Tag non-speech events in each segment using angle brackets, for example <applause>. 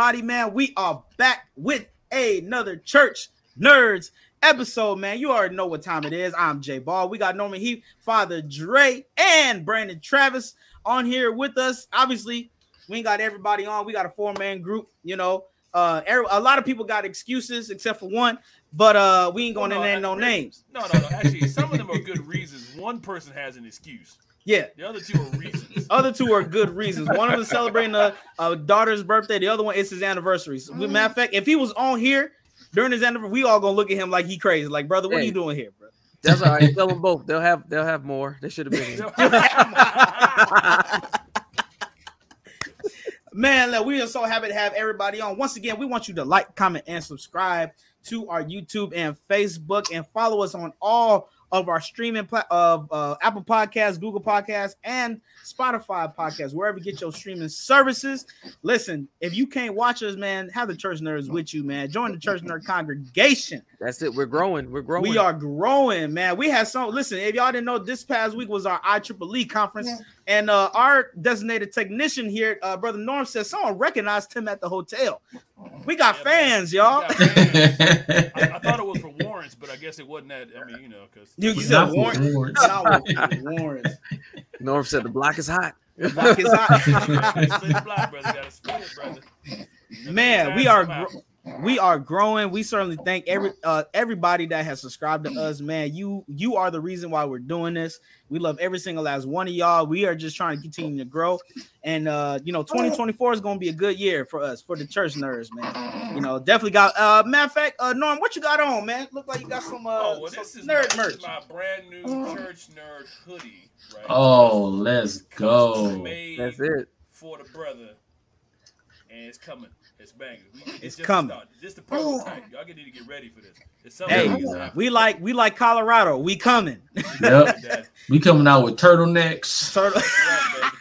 everybody, man. We are back with another church nerds episode, man. You already know what time it is. I'm Jay Ball. We got Norman Heath, Father Dre, and Brandon Travis on here with us. Obviously, we ain't got everybody on. We got a four-man group, you know. Uh a lot of people got excuses except for one, but uh we ain't gonna Well, no, name no names. No, no, no. Actually, some of them are good reasons. One person has an excuse. Yeah. The other two are reasons. <laughs> Other two are good reasons. One of them is celebrating a, a daughter's birthday. The other one is his anniversary. So, with matter of fact, if he was on here during his anniversary, we all gonna look at him like he crazy. Like, brother, what are you doing here, bro? That's all right. Tell them both. They'll have they'll have more. They should have been here. <laughs> Man, look, we are so happy to have everybody on. Once again, we want you to like, comment, and subscribe to our YouTube and Facebook, and follow us on all of our streaming pla- of uh, Apple Podcasts, Google Podcasts, and Spotify podcasts, wherever you get your streaming services. Listen, if you can't watch us, man, have the church nerds with you, man. Join the church nerd congregation. That's it. We're growing. We're growing. We are growing, man. We had some. Listen, if y'all didn't know, this past week was our IEEE conference, and uh, our designated technician here, uh, brother Norm, said someone recognized him at the hotel. We got Yeah, fans, We y'all. got fans. <laughs> I, I thought it was for warrants, but I guess it wasn't that. I mean, you know, because You It's said not for Warren. awards. Not Warren. Norm said the block is hot. The block is hot. <laughs> block, brother. Got to split it, brother. Man, we are some out. We are growing. We certainly thank every uh everybody that has subscribed to us, man. You you are the reason why we're doing this. We love every single last one of y'all. We are just trying to continue to grow. And uh, you know, 2024 is gonna be a good year for us, for the church nerds, man. You know, definitely got uh matter of fact, uh Norm, what you got on, man? Look like you got some uh Oh, well, some this is nerd my, merch. My brand new church nerd hoodie. Right? Oh, let's go. That's it. for the brother, and it's coming. It's banging. We- It's just coming. started. This the prototype. Y'all get need to get ready for this. It's something Hey, that's Yeah. happening. we like we like Colorado. We coming. <laughs> Yep. We coming out with turtlenecks. Turtle- right.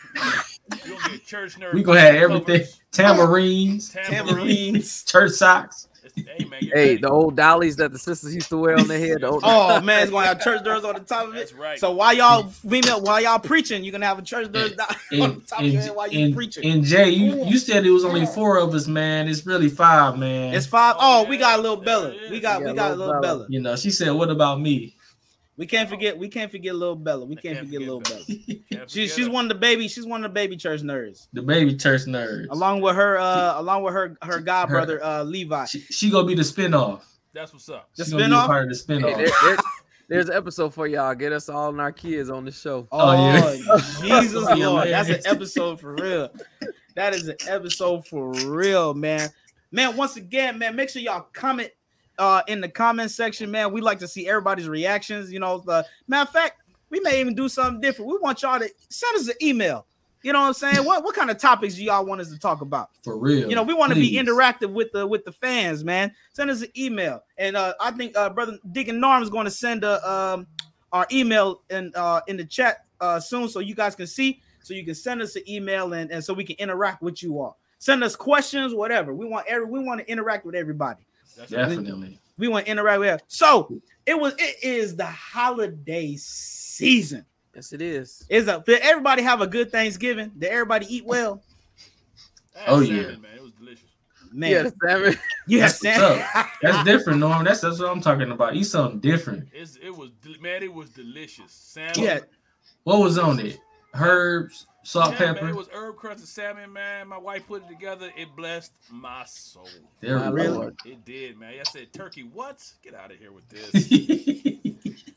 You gonna get church nerd. We gonna have covers, everything. Tamarines, Tamarines. <laughs> church socks. It's- Hey man, Hey, the old dollies that the sisters used to wear on their head. The old, <laughs> Oh man, it's gonna have church doors on the top of it. That's right. So while y'all female, while y'all preaching, you're gonna have a church nerd <laughs> on the top of your head and, while you and, preaching. and Jay, you, you said it was only four of us, man. It's really five, man. it's five. Oh, Oh, we got a little Bella. Yeah, We got yeah, we got a little little Bella. Bella. you know, she said, "What about me?" We can't forget. We can't forget little Bella. We can't, Can't forget forget little Bella. Bella. Can't She's forget she's her. one of the baby. She's one of the baby church nerds. The baby church nerds. Along with her, uh, along with her her god brother, uh, Levi. She, she gonna be the spinoff. That's what's up. The She gonna be a spinoff? part of the Hey, spinoff. there- there- there's an episode for y'all. Get us all and our kids on the show. Oh, Oh, <laughs> Jesus Yeah. Lord, that's an episode for real. That is an episode for real, man. Man, once again, man, make sure y'all comment uh in the comment section, man. We like to see everybody's reactions. You know, the matter of fact, we may even do something different. We want y'all to send us an email. You know what I'm saying? What what kind of topics do y'all want us to talk about? For real. You know, we want to be interactive with the with the fans, man. Send us an email, and uh, I think uh, brother Deacon Norm is going to send a um our email in uh in the chat uh soon, so you guys can see, so you can send us an email and and so we can interact with you all. Send us questions, whatever. We want every we want to interact with everybody. That's right. Definitely. We want to interact with. So it was it is the holiday season. Yes, it is. Is a did everybody have a good Thanksgiving? Did everybody eat well? Oh, salmon, yeah. man. It was delicious. Man, Yeah, the salmon. you have That's what's That's different, Norm. That's that's what I'm talking about. Eat something different. It's, it was man. It was delicious. Salmon. Yeah, What was on it? Herbs, salt, Yeah, man, pepper. it was herb crust crusted salmon, man. My wife put it together. It blessed my soul. There My we go. Lord. It did, man. I said, turkey, what? Get out of here with this. <laughs>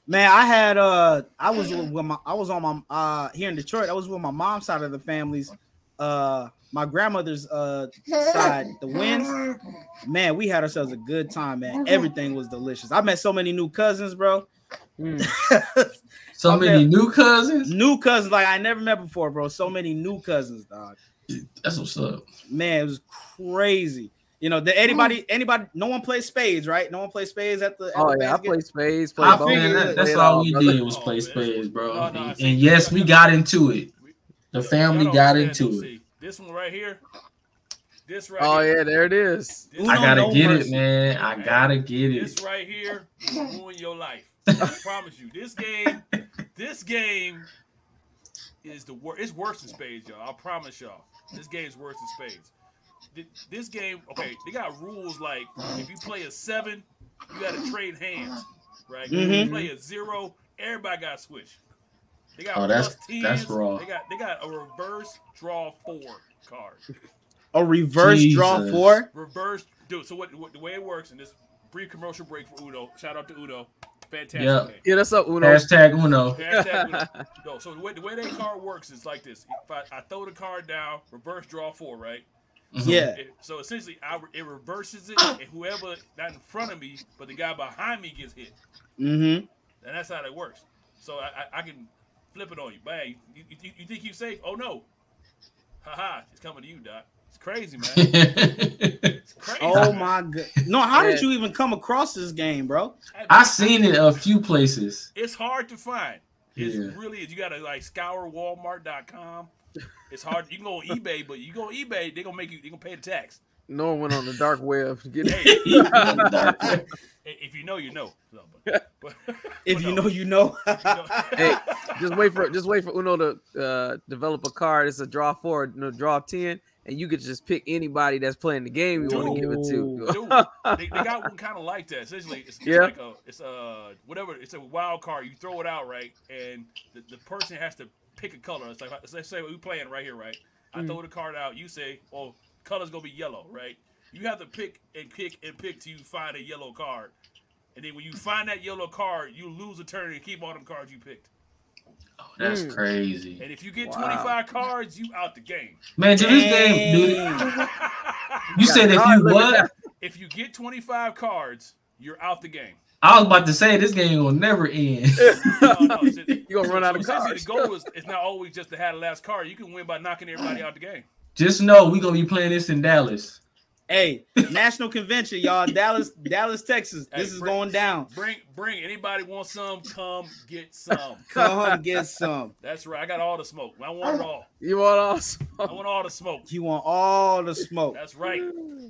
Man, I had uh I was with my I was on my uh here in Detroit. I was with my mom's side of the family's uh my grandmother's uh side, the winds. Man, we had ourselves a good time, man. Everything was delicious. I met so many new cousins, bro. Mm. <laughs> so Okay. many new cousins. new cousins like I never met before, bro. So many new cousins, dog. That's what's up. Man, it was crazy. You know, did anybody hmm. anybody no one plays spades, right? No one plays spades at the at Oh the yeah, I play spades. Play I bowls, figured that, play that's all we brother. did was play man. spades, bro. No, no, and, and yes, we got into it. The family got understand into it. This one right here. This right Oh here. yeah, there it is. This, Uno I gotta no get mercy. it, man. I gotta get it. this right here will ruin your life. <laughs> I promise you. This game, this game is the worst. It's worse than spades, y'all. I promise y'all. This game's worse than spades. this game, okay, they got rules like if you play a seven, you got to trade hands, right? If Mhm. you play a zero, everybody got to switch. They got Oh, that's- plus tens. that's raw. They got they got a reverse draw four card. A reverse draw Jesus. four. Reverse, dude. So what, what the way it works in this brief commercial break for Uno. Shout out to Uno. Fantastic Yeah. game. Yeah, that's up, Uno. Hashtag Uno. Hashtag Uno. <laughs> No, so the way, the way that card works is like this. If I, I throw the card down, reverse draw four, right? Mhm. Yeah. It- so essentially, I, it reverses it, and whoever not in front of me, but the guy behind me gets hit, Mm-hmm. and that's how that works. So I, I, I can flip it on you. Bang! You, you, you think you safe? Oh no! Haha! It's coming to you, Doc. It's crazy, man. <laughs> It's crazy. Oh my god. No, how did you even come across this game, bro? I seen it a few places. It's hard to find. It's Yeah. really is. You gotta like scour Walmart.com. It's hard. You can go on eBay, but you go on eBay, they gonna make you. They gonna pay the tax. No one went on the dark web to get Hey, <laughs> it. if you know, you know. No, but, <laughs> but, If but you no. know, you know. know. Hey, just wait for just wait for Uno to uh, develop a card. It's a draw four, no draw ten, and you could just pick anybody that's playing the game you want to give it to. Dude, <laughs> they, they got one kind of like that. Essentially, it's, it's Yeah. like a, it's a whatever. It's a wild card. You throw it out right, and the, the person has to pick a color. It's like let's say we're playing right here, right? I Mm. throw the card out. You say, "Oh, color's gonna be yellow," right? You have to pick and pick and pick till you find a yellow card, and then when you find that yellow card, you lose a turn and keep all them cards you picked. Oh, that's Mm. crazy. And if you get Wow. 25 cards, you out the game. Man, do this game, dude. Dang. <laughs> You said if you what? if you get 25 cards, you're out the game. I was about to say this game will never end. <laughs> No, no, it's just- You gonna run out of essentially, cards. The goal is it's not always just to have the last card. You can win by knocking everybody out the game. Just know we're gonna be playing this in Dallas. Hey, national convention, y'all. Dallas, Dallas, Texas. Hey, This is bring- going down. Bring, bring anybody want some? Come get some. <laughs> Come get some. That's right. I got all the smoke. I want it all. You want us? I want all the smoke. You want all the smoke. That's right.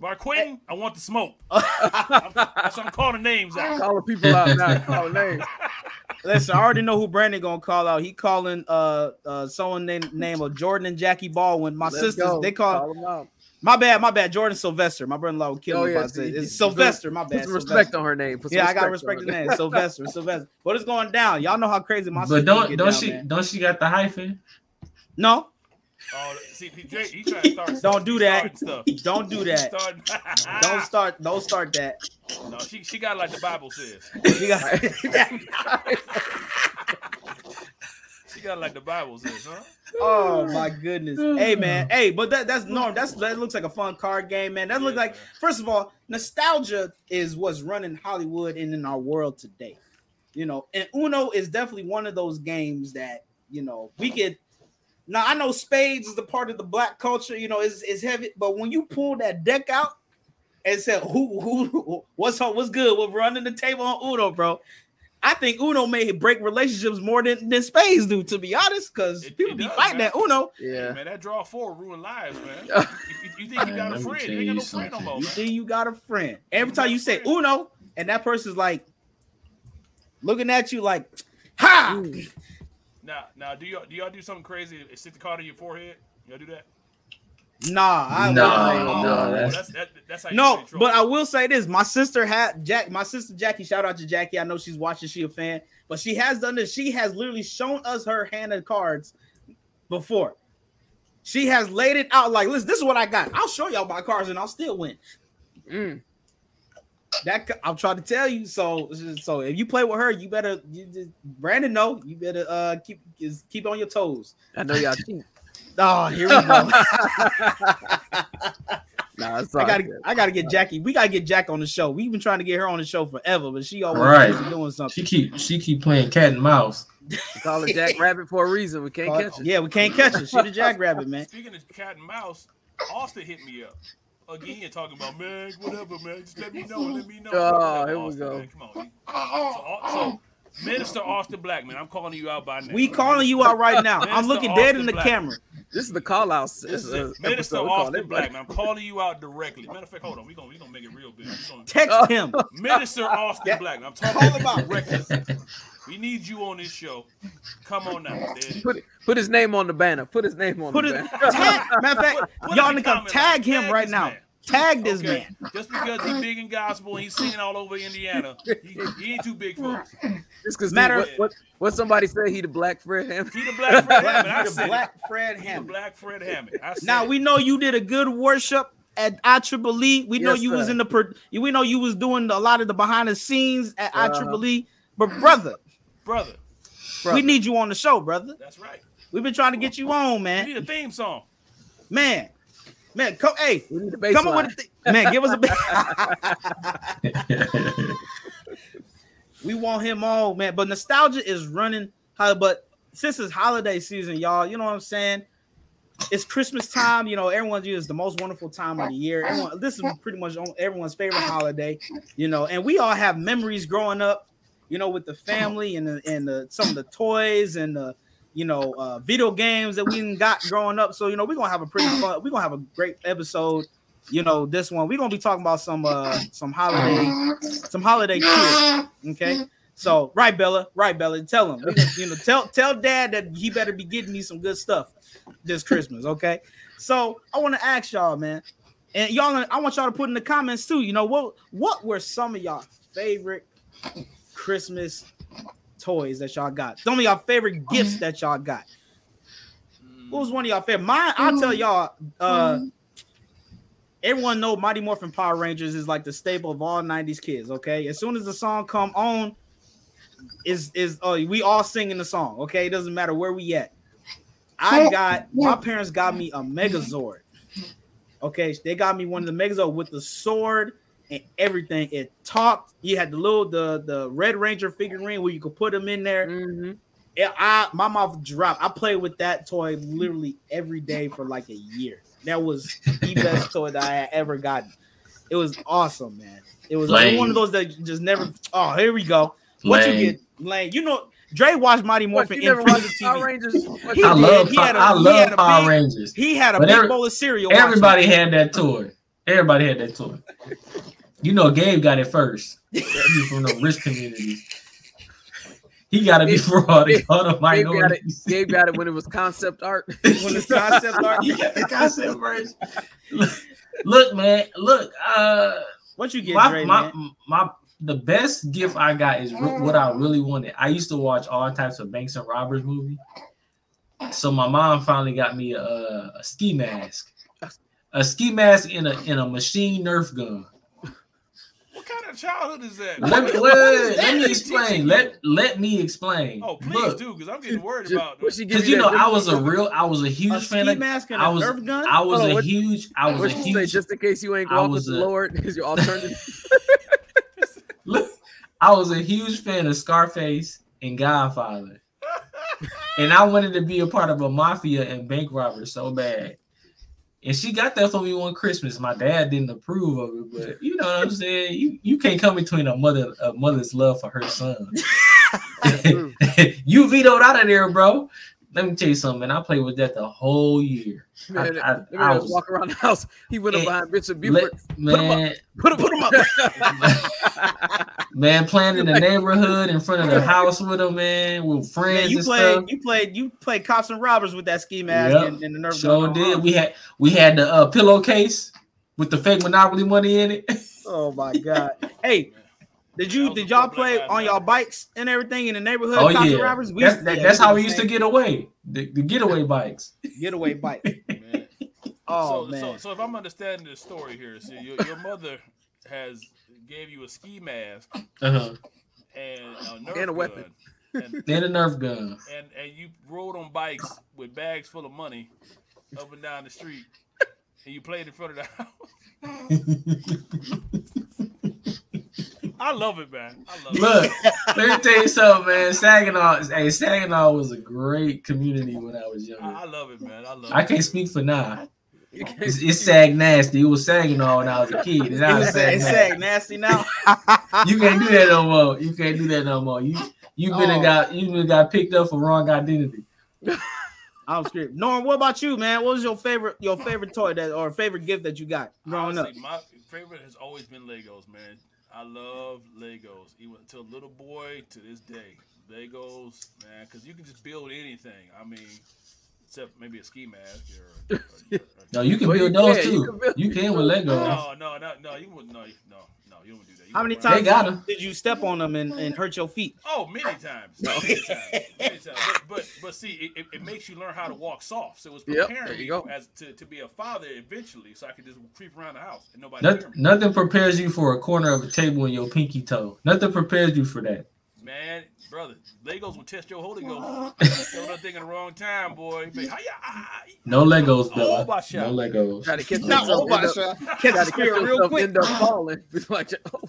Marquin, I want the smoke. I'm, <laughs> that's what I'm calling names out. Calling people out now. Calling names. <laughs> Listen, I already know who Brandon gonna call out. He calling uh uh someone named name of Jordan and Jackie Baldwin. My Let's sisters, go. they call Call 'em out. My bad, my bad. Jordan Sylvester. My brother-in-law would kill Oh, me if I said you- it's Sylvester. My bad. some respect Sylvester. on her name. Yeah, I got respect respect on the her name. Sylvester. Sylvester. But it's going down. Y'all know how crazy my But don't don't down, she man. don't she got the hyphen? No, Oh, see, he, he trying to start. <laughs> Don't do that. Stuff. <laughs> don't do that. <laughs> Don't start. Don't start that. No, she she got like the Bible says. You got. Got like the Bible says, huh? <laughs> oh my goodness. Hey man. Hey, but that that's norm. That's that looks like a fun card game, man. That looks like man. first of all, nostalgia is what's running Hollywood and in our world today. You know, and Uno is definitely one of those games that you know we could. Now I know spades is a part of the black culture. You know, is is heavy, but when you pull that deck out and said, "Who who what's up? What's good? We're running the table on Uno, bro." I think Uno may break relationships more than, than spades do, to be honest, because people it be does, fighting man. that Uno. Hey, Yeah. man, that draw four ruin lives, man. you, <laughs> you- you think you got a friend? You ain't got you no friend no something. more, You man. think you got a friend. Every time you say Uno, and that person's like looking at you like, ha! Now, now, do y'all do y'all do something crazy? Stick the card in your forehead? Y'all do that? Nah, I No, wouldn't. Oh, no, that's that's- that, that's how you No, get in trouble. but I will say this: my sister had Jack. My sister Jackie. Shout out to Jackie. I know she's watching. She a fan, but she has done this. She has literally shown us her hand of cards before. She has laid it out like, listen, this is what I got. I'll show y'all my cards, and I'll still win. Mm. That I'm trying to tell you. So, so if you play with her, you better. You just, Brandon, know you better uh keep keep on your toes. I know y'all cheat. Oh, here we go. <laughs> <laughs> Nah, it's I gotta, good. I gotta get Jackie. We gotta get Jack on the show. We've been trying to get her on the show forever, but she always Right. doing something. She keep she keep playing cat and mouse. We call it Jack Rabbit for a reason. We can't catch it. Yeah, we can't catch her. She the Jackrabbit, man. Speaking of cat and mouse, Austin hit me up again, talking about man, whatever, man. Just let me know. Let me know. Oh, Whatever, here we go. man. Come on. So, so, Minister Austin Blackman, I'm calling you out by name. We calling you out right now. I'm Minister looking dead in the Blackman. camera. This is the call out. This is uh. Minister episode. We call Austin it Black. I'm calling you out directly. Matter of fact, hold on. We're gonna we gonna make it real big. Gonna, Text Oh. him. <laughs> Minister Austin Yeah. Black. I'm talking him out. directly. We need you on this show. Come on now. There it is. Put put his name on the banner. Put his name on Put the it. banner. Tag, matter of fact, Put it y'all in need to tag him Tag right now. man. Tag this Okay. man. Just because he's big in gospel and he's singing all over Indiana, he, he ain't too big for us. Just because Matter what, of- what, what somebody said he the black Fred Hammond. He the black Fred <laughs> Hammond. I the said Black Fred it. Hammond. black Fred Hammond. Now we know you did a good worship at IEEE. We know Yes, you was in the per- we know you was doing a lot of the behind the scenes at. Uh-huh. IEEE. But brother, brother. Brother. we need you on the show, brother. That's right. We've been trying to get you on, We man. need a theme song. Man, man, come, hey, We need the bass come on with th- man. Give us a bit. <laughs> we want him all, man. But nostalgia is running. high. But since it's holiday season, y'all, you know what I'm saying. It's Christmas time, you know. Everyone's is the most wonderful time of the year. Everyone, this is pretty much on- everyone's favorite holiday, you know. And we all have memories growing up, you know, with the family and the, and the, some of the toys and the you know uh, video games that we got growing up. So you know, we're gonna have a pretty fun. We're gonna have a great episode. You know, this one we're gonna be talking about some uh some holiday some holiday cheer. Okay. So right, Bella, right, Bella. Tell him, you know, tell tell Dad that he better be getting me some good stuff this Christmas. Okay. So I want to ask y'all, man, and y'all, I want y'all to put in the comments too. You know what? What were some of y'all favorite Christmas toys that y'all got? Some of y'all favorite gifts that y'all got. What was one of y'all favorite? Mine, I'll tell y'all. Uh, everyone know Mighty Morphin Power Rangers is like the staple of all '90s kids. Okay, as soon as the song come on, is is oh we all singing the song. Okay, it doesn't matter where we at. I got my parents got me a Megazord. Okay, they got me one of the Megazord with the sword and everything. It talked. You had the little the the Red Ranger figurine where you could put them in there. Mhm. Yeah, I my mouth dropped. I played with that toy literally every day for like a year. That was the best toy that I had ever gotten. It was awesome, man. It was like one of those that just never. Oh, here we go. What you get, Lane? You know, Dre watched Mighty What, Morphin you in never front of watched the Power TV. Rangers? What He you I did. love He had a- I he love had a Power big- Rangers. He had a But big every- bowl of cereal. Everybody it. had that toy. Everybody had that toy. <laughs> You know, Gabe got it first. <laughs> He's from the rich communities. He got it before all the other Gabe got it. minorities. Gabe got it when it was concept art. <laughs> when <laughs> the concept art. He got the concept version. Look, look, man. Look, uh, What you get, my, Dre, my, man? my, the best gift I got is re- what I really wanted. I used to watch all types of Banks and Robbers movie. So my mom finally got me a, a ski mask, a ski mask in a in a machine Nerf gun. What kind of childhood is that? Let me, What- wait, wait, that let me explain. Let let me explain. Oh, please Look, do, because I'm getting worried Just- about. what she give because you know I was a real, I was a A huge fan ski of. mask and a I was- Nerf gun. I was Hold on, a what- huge, I was What a you say? huge. Just in case you ain't I off was with the a- Lord, is your alternative? Look, I was a huge fan of Scarface and Godfather. <laughs> and I wanted to be a part of a mafia and bank robber so bad. And she got that for me one Christmas. My dad didn't approve of it, but you know what I'm saying. You you can't come between a mother a mother's love for her son. <laughs> <laughs> you vetoed out of there, bro. Let me tell you something, man. I played with that the whole year. I- Man, I- that man I was was- walking around the house. He went up Eh, behind Let- Buford. Put him up. man, Put him, Put him up. <laughs> man, playing in the <laughs> neighborhood in front of the house with him, man, with Man, friends you and played, stuff. you played, you played cops and robbers with that ski mask Yep. and, and the Sure gun. did. We had we had the uh, pillowcase with the fake Monopoly money in it. Oh my <laughs> god! Hey, did you did y'all play on y'all bikes and everything in the neighborhood? oh yeah, and robbers. We that's, that- that's how we used to get away. The, the getaway <laughs> bikes. getaway bike. <laughs> Man. Oh so, man, so, so if I'm understanding the story here, so your, your mother has gave you a ski mask Uh-huh. and a Nerf And a weapon. gun, and, <laughs> And a Nerf gun. and and you rode on bikes with bags full of money up and down the street, and you played in front of the house. I love it, man. I love Look, it. let me tell you something, man. Saginaw, hey, Saginaw was a great community when I was I, younger. I love it, man. I love I it. can't speak for now. It's, it's Sag nasty. It was Saginaw when I was a kid. It's it not was Sag it's nasty. sag nasty now. <laughs> You can't do that no more. You can't do that no more. You you been and Oh. got you been got picked up for wrong identity. <laughs> I'm scared. Norm, what about you, man? What was your favorite your favorite toy that or favorite gift that you got growing Honestly, up? my favorite has always been Legos, man. I love Legos, even to a little boy to this day. Legos, man, because you can just build anything. I mean, except maybe a ski mask or. or- or- <laughs> No, you can build those too. you You can can, with Legos. no, no, no, no. You wouldn't. No, no, no. You wouldn't do that. You How many run- times They did you step on them and, and hurt your feet? Oh, many times. Many times. <laughs> Many times. But, but but see, it, it, it makes you learn how to walk soft. So it was Yep, preparing there you me as to, to be a father eventually, so I could just creep around the house and nobody hear Nothing, me. nothing prepares you for a corner of a table in your pinky toe. Nothing prepares you for that. Man, brother, Legos will test your Holy Ghost. Throw that thing in the wrong time, boy. Be, "Hiya, ah, ah." No Legos, Oh, Bella. my shot. No Legos. Try to catch Not yourself, oh my end up, shot. Catch try the spirit real quick. end up falling. Like, oh,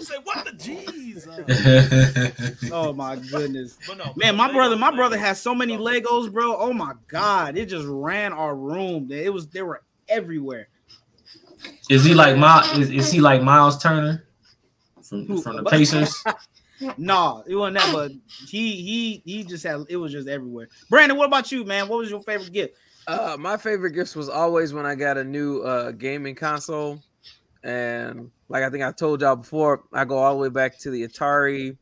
Say what the G's? Uh, Oh my goodness. no, Man, my Legos, brother, my brother has so many Legos, bro. Oh my god, it just ran our room. It was they were everywhere. is he like Miles? Is, is he like Miles Turner from Who? from the Pacers? Nah, it wasn't that, but he he he just had it was just everywhere. Brandon, what about you, man? What was your favorite gift? Uh, my favorite gifts was always when I got a new uh, gaming console, and like I think I told y'all before, I go all the way back to the Atari,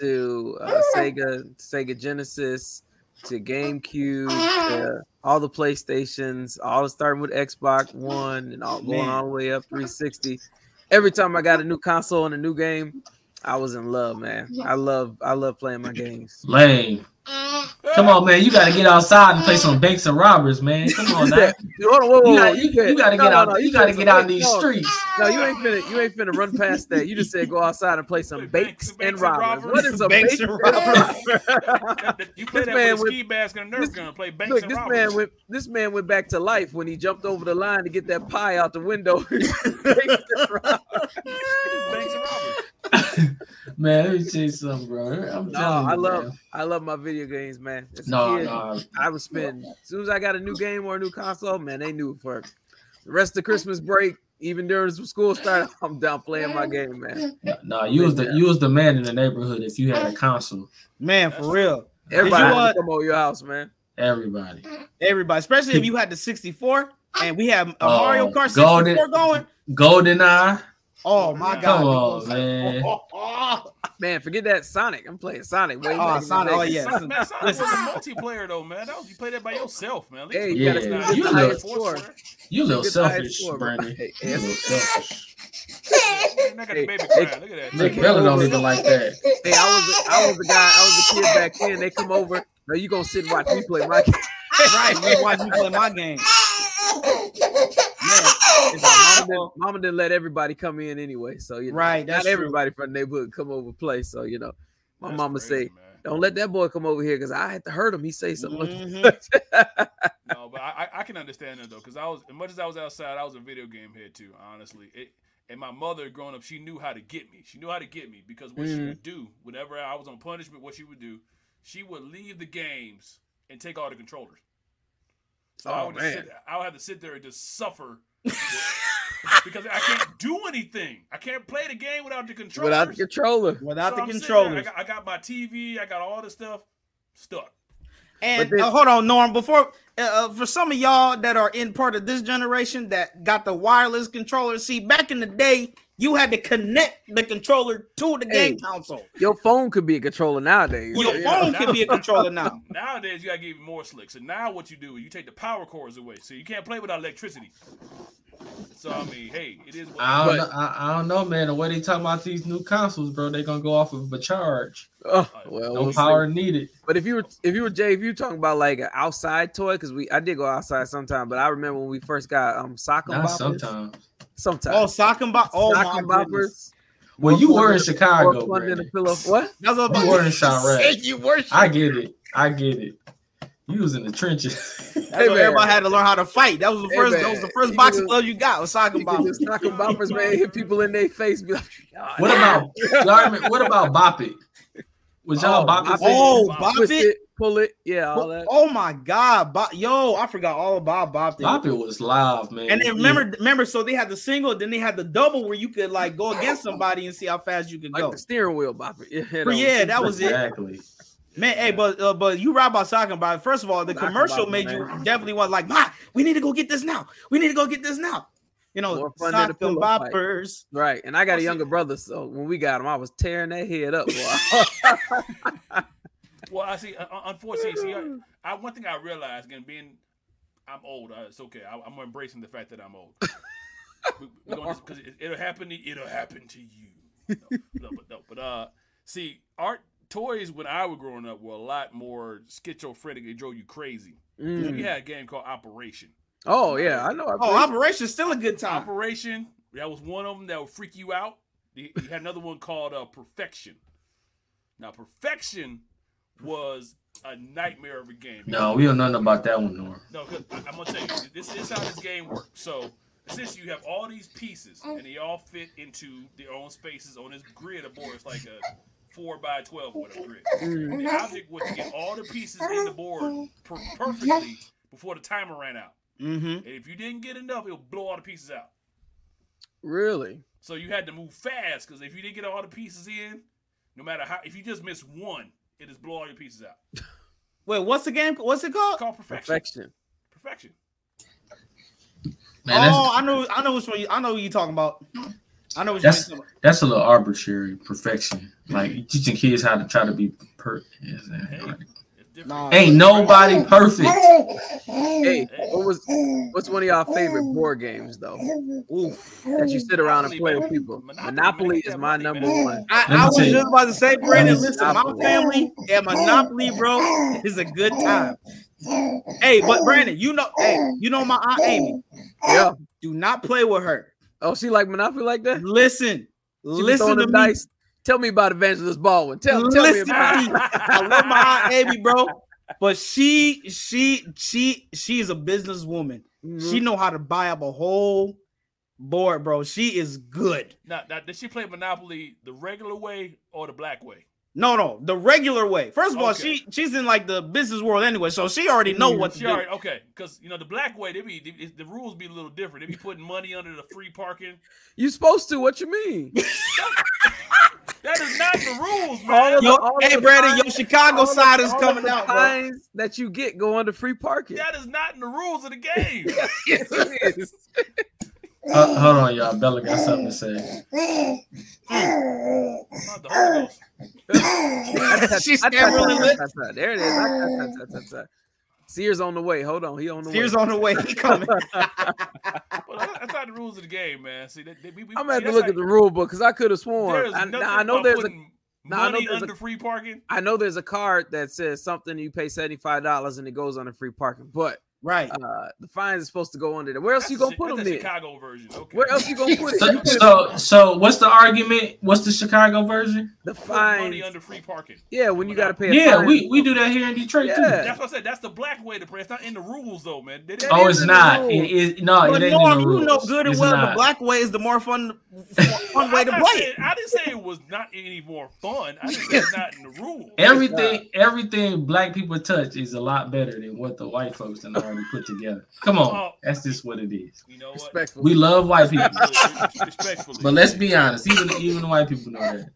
to uh, Sega, Sega Genesis, to GameCube, to all the PlayStations, all starting with Xbox One and all going Man. all the way up 360. Every time I got a new console and a new game, I was in love, man. I love I love playing my games. Lame. Come on, man. You got to get outside and play some banks and robbers, man. Come on, now. Hold on, whoa, whoa, You got you, you to no, get no, out. no, you got to get out in these no, streets. No, you ain't finna you ain't finna run past that. You just said go outside and play some bakes, Banks- and Banks and robbers. Robbers. What is a Banks bakes and and robbers. robbers? <laughs> You play This that man with a with- ski mask and a Nerf gun. Play Banks Look, and this Robbers. man went this man went back to life when he jumped over the line to get that pie out the window. <laughs> Bakes and robbers. Banks and Robbers. <laughs> Man, let me tell you something, bro. I'm no, telling you, I love man. I love my video games, man. As No, kid, no. I was spending. as soon as I got a new game or a new console, man, they knew for the rest of Christmas break, even during school started, <laughs> I'm down playing my game, man. No, you was the you was the man in the neighborhood if you had a console. Man, for real. Everybody you, had uh, to come over your house, man. Everybody. Everybody, especially if <laughs> you had the 64 and we have a Oh, Mario Kart 64 Golden- going. Golden Eye. Oh my Come god. on, man. Oh, <laughs> oh, Man, forget that Sonic. I'm playing Sonic. Way Oh, back in the Sonic. Oh, yeah. Sonic, man, Sonic was a <laughs> multiplayer though, man. That was, you play that by yourself, man. At least Hey, you you gotta play do it the now. You highest play score. You little Get selfish, score. Brandon. Hey, You little selfish. Man, I got the Hey, baby hey, crying. Look at that. Nick thing. Bella don't even like that. Hey, I was the, I was the guy. I was the kid back then. They come over. No, you gonna sit and watch me play my <laughs> game. right. You watch me play my game. Man, it's Mama didn't, <laughs> Mama didn't let everybody come in anyway, so you know, Right, that's not true. everybody from the neighborhood come over play. So you know, my That's mama crazy, say, man. "Don't let that boy come over here because I had to hurt him." He say something. Mhm. <laughs> No, but I, I I can understand that though, because I was as much as I was outside, I was a video game head too. Honestly, it and my mother growing up, she knew how to get me. She knew how to get me because what she Mhm. would do, whenever I was on punishment, what she would do, she would leave the games and take all the controllers. So I Oh, would just man. sit, I would have to sit there and just suffer <laughs> because I can't do anything. I can't play the game without the controller. Without the controller. Without So the I'm sitting there, controllers. I got, I got my TV, I got all this stuff stuck. And then- uh, hold on, Norm. Before uh, uh, for some of y'all that are in part of this generation that got the wireless controller, see, back in the day, you had to connect the controller to the Hey. game console. Your phone could be a controller nowadays. Your so, you know. phone can be a controller now. <laughs> Nowadays, you gotta get even more slick. So now, what you do is you take the power cords away, so you can't play without electricity. So I mean, hey, it is. What I don't, know, I, I don't know, man. The way they talk about these new consoles, bro, they gonna go off of a charge. Oh, well, No we'll see. power needed. But if you were if you were Jay, if you were talking about like an outside toy, because we I did go outside sometime, but I remember when we first got um sock and Not boppers. sometimes. Sometimes. Oh, sock and bop. Oh sock my and goodness. boppers. Well, you were in Chicago, plugged in a Brandon. pillow. What? That's what You I'm were in to Chiraq. You were. I get it. I get it. You was in the trenches. That's Hey, man. everybody had to learn how to fight. That was the Hey, first. man. that was the first You boxing could- glove you got. Was sock and You could sock and boppers, man, hit people in their face, be like, "God, what about what about Bop It? Was y'all Oh, Bop It? Bop It. Oh, Bop bop it. It, pull it, yeah, all that. Oh my god, Bop- yo, I forgot all about Bop It. Bop It was live, man. And then remember, remember, so they had the single, then they had the double where you could like go against somebody and see how fast you could like go. the steering wheel bopper. Yeah, that But was- yeah, that was it. exactly. Man, hey, but uh, but you right about talking about it. First of all, the Talking commercial about it, made you man. definitely want like, Ma, we need to go get this now. We need to go get this now. You know, More fun sock and pillow fight. boppers. Right. And I got a younger brother, so when we got him, I was tearing that head up. <laughs> <laughs> Boy. Well, I see. uh, uh, Unfortunately, see, I, I one thing I realized again, being I'm old. Uh, it's okay. I, I'm embracing the fact that I'm old. Because <laughs> it, it'll happen. To, it'll happen to you. No, no, but no, but uh, see, art toys when I was growing up were a lot more schizophrenic. They drove you crazy. Mm. We had a game called Operation. Oh yeah, I know. I Oh, played- Operation's still a good time. Operation. That was one of them that would freak you out. You you had another one called uh, Perfection. Now, Perfection was a nightmare of a game. No, we don't know nothing about that one, Nor. No, 'cause I- I'm gonna tell you, this is how this game works. So essentially, you have all these pieces, and they all fit into their own spaces on this grid of board. It's like a four by twelve or whatever grid. The object was to get all the pieces in the board per- perfectly before the timer ran out. Mm-hmm. And if you didn't get enough, it'll blow all the pieces out. Really? So you had to move fast because if you didn't get all the pieces in, no matter how, if you just miss one, it just blow all your pieces out. <laughs> Wait, what's the game? What's it It's called? called perfection. Perfection. Perfection. Man, oh, I know, I know which one. You, I know what you're talking about. I know what That's- you're talking about. that's a little arbitrary perfection. Like teaching kids how to try to be perfect. It's different. Nah. Ain't nobody perfect. Hey, what was what's one of y'all favorite board games though? Oof. That you sit around and play with people. Monopoly, Monopoly is my number one. I, I was just about to say, Brandon, Let me listen, my family and Monopoly, bro, is a good time. Hey, but Brandon, you know, hey, you know my aunt Amy. Yeah. Do not play with her. Oh, she like Monopoly like that? Listen, She listen to them me. dice. Tell me about Evangelist Baldwin. Tell, tell me about to me. I love my aunt Amy, bro. But she, she, she, she is a businesswoman. Mhm. She know how to buy up a whole board, bro. She is good. Now, now, did she play Monopoly the regular way or the black way? No, no, the regular way. First of all, she she's in like the business world anyway, so she already know what to She do. okay, because you know the black way, they be they- the rules be a little different. They be putting money under the free parking. You supposed to? What you mean? <laughs> That is not the rules, man. of Yo, all hey, the Brandon, your Chicago all of- side is all of coming the out, bro. fines that you get go under free parking. That is not in the rules of the game. <laughs> Yes, it is. Uh, hold on, y'all. Bella got something to say. Not the Holy Ghost. <laughs> <laughs> She's getting really lit. There it is. Sears on the way. Hold on, he on the Tears way. on the way. He coming. But that's not the rules of the game, man. See, that, that- we, we, I'm gonna have to look like- at the rule book because I could have sworn. I, now, I know there's a putting now, I know money there's a- under free parking. I know there's a card that says something you pay seventy five dollars and it goes under free parking, but right. uh, the fines is supposed to go under there. Where else That's you gonna Chi- put that's them the? Chicago version. Okay. Where else you gonna put it? So, it- so, so what's the argument? What's the Chicago version? the fine money under free parking. Yeah, when you gotta pay. A Yeah, fine. we, we do that here in Detroit too. That's what I said. That's the black way to play. It's not in the rules though, man. They Oh, it's not. rules. It, it, no, But it ain't Norm, in the you know good and It's well not. the black way is the more fun, fun <laughs> way to I'm not play saying- it. I didn't say it was not any more fun. I just said it's not in the rules. Everything, everything black people touch is a lot better than what the white folks in done already put together. Come on, Oh. that's just what it is. You know what? We love white people, but let's be honest. Even even the white people know that.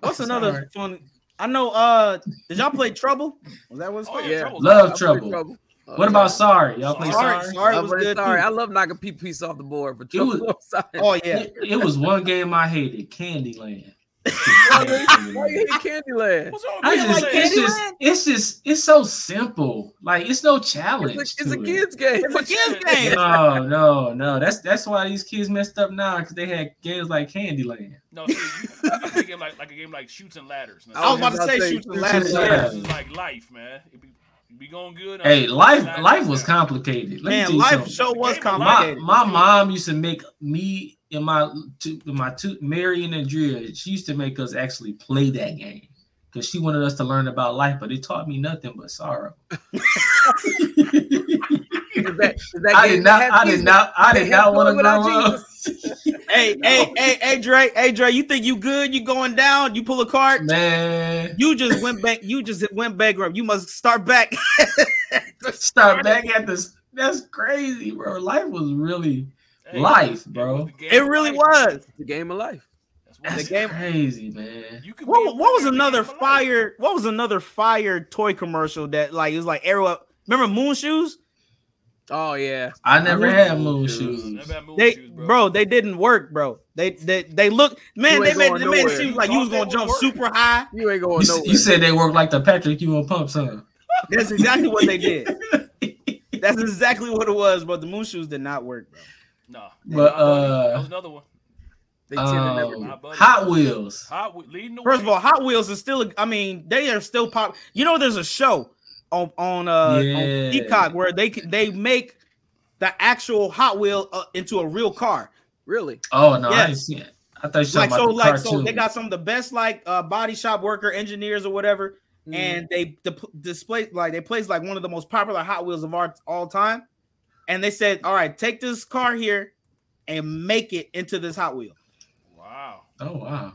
What's It's another alright. fun? I know. Uh, did y'all play Trouble? Was that what it's Oh, yeah, Yeah. Trouble's Love trouble. play trouble. Oh, What about sorry? Y'all play Sorry, sorry? sorry I was good sorry. too. I love knocking pe- piece off the board, but It was- <laughs> sorry. Oh yeah. It, it was one game I hated, Candyland. <laughs> Why you hate Candyland? What's wrong I with just, Candyland? it's just, it's just, it's so simple. Like it's no challenge. It's a, it's a to it. kids game. It's a <laughs> kids game. No, no, no. That's that's why these kids messed up now because they had games like Candyland. No, see, you, you can play a game like like a game like Chutes and Ladders. Now, I was about to say about shoot say the shoot ladders. and ladders. This is like life, man. It be, it be going good. Hey, life life was complicated. Let Man, tell life something. show was Game of my complicated. my mom used to make me and my two my two Mary and Andrea. She used to make us actually play that game because she wanted us to learn about life, but it taught me nothing but sorrow. <laughs> Is that, is that I did not. I did not. I did not want to grow up. Hey, hey, hey, hey, Dre, hey, Dre, you think you good? You going down? You pull a card? Man, You just went back. You just went bankrupt. You must start back. start back at this. That's crazy, bro. Life was really life, bro. was the game It really life. was. It's the game of life. That's The game- crazy, man. You could What, what was winner in the another game of life. fire? What was another fire toy commercial that like it was like arrow? Remember Moon Shoes? Oh yeah. I never Moon had moon shoes. shoes. Had moon They shoes, bro. they didn't work, bro. They they they look man. They made they made it seem like you was gonna jump work. super high. You ain't going You, nowhere. you said they work like the Patrick Ewing pumps, huh? That's exactly what they did. <laughs> That's exactly what it was, but the Moon Shoes did not work, bro. No. But, uh, that was another one. they tend to never. Um, Hot Buddy. Hot Wheels. Hot leading the First of all, Hot Wheels is still. I mean, they are still pop. You know, there's a show on on uh Yeah. on Peacock where they can they make the actual Hot Wheel uh, into a real car. Really? Oh no, I ain't Yes. seen it. I thought you were Like talking so, the like so, they got some of the best like uh body shop worker engineers or whatever, Mm. and they di- display like they place like one of the most popular Hot Wheels of our all time, and they said, "All right, take this car here and make it into this Hot Wheel." Wow. oh wow,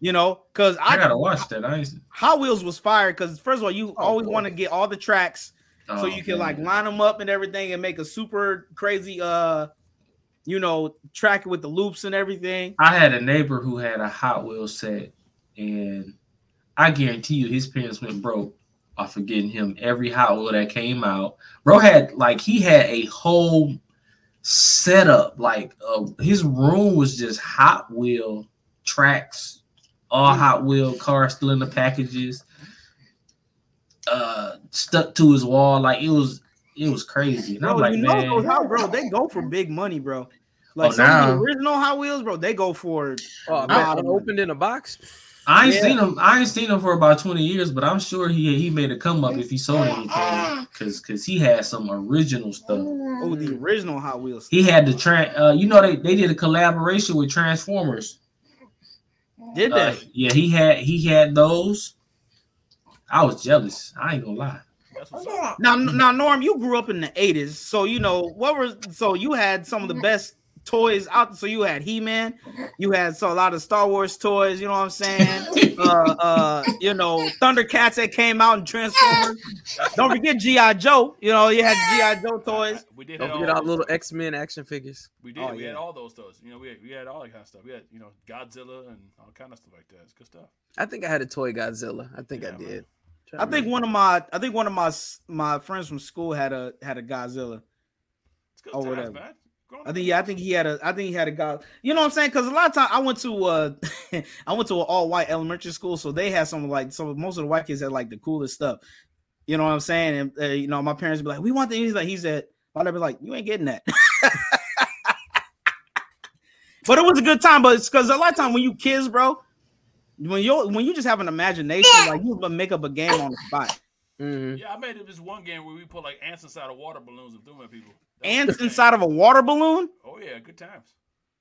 You know, because I, I, gotta watch that. I ain't, Hot Wheels was fired because first of all, you Oh, always want to get all the tracks oh, so you can man. like line them up and everything and make a super crazy uh you know track with the loops and everything I had a neighbor who had a Hot Wheels set, and I guarantee you his parents went broke off of getting him every Hot Wheel that came out. Bro had like he had a whole setup. Like uh, his room was just Hot Wheel tracks, all. Hot Wheel cars still in the packages, uh, stuck to his wall. Like it was, it was crazy. And bro I'm like, you know man, those hot bro they go for big money bro like Oh, some of the now. original hot wheels bro they go for Oh I- man, unopened in a box. I ain't Yeah. seen him. I ain't seen him for about twenty years, but I'm sure he he made a come up if he sold anything, because because he had some original stuff. oh the original hot wheels He had the tran. Uh, you know they, they did a collaboration with Transformers. did Uh, they yeah, he had he had those. I was jealous. I ain't gonna lie. That's what's up. now now norm you grew up in the 80s so you know what was so you had some of the best toys out so you had he-man you had so a lot of star wars toys you know what i'm saying uh uh you know thundercats that came out and transformers don't forget gi joe you know you had gi joe toys We did Don't have forget all our those little. X Men action figures. We did. Oh, we yeah. had all those toys. You know, we had, we had all that kind of stuff. We had, you know, Godzilla and all kind of stuff like that. It's good stuff. I think I had a toy Godzilla. I think Yeah, I man. did. i think one of my i think one of my my friends from school had a had a godzilla It's good Oh, times, whatever. man. Growing I think yeah, I think he had a I think he had a guy. You know what I'm saying? Because a lot of time I went to uh <laughs> I went to an all white elementary school, so they had some like some most of the white kids had like the coolest stuff. You know what I'm saying? And uh, you know, my parents be like, "We want the." He's like, he said, "My dad be like, you ain't getting that." <laughs> but it was a good time. But it's because a lot of time when you kids, bro, when you when you just have an imagination, like you can make up a game on the spot. Mhm. Yeah, I made it this one game where we put like ants inside of water balloons and threw them at people. That was a Ants inside of a water balloon. Oh yeah, good times.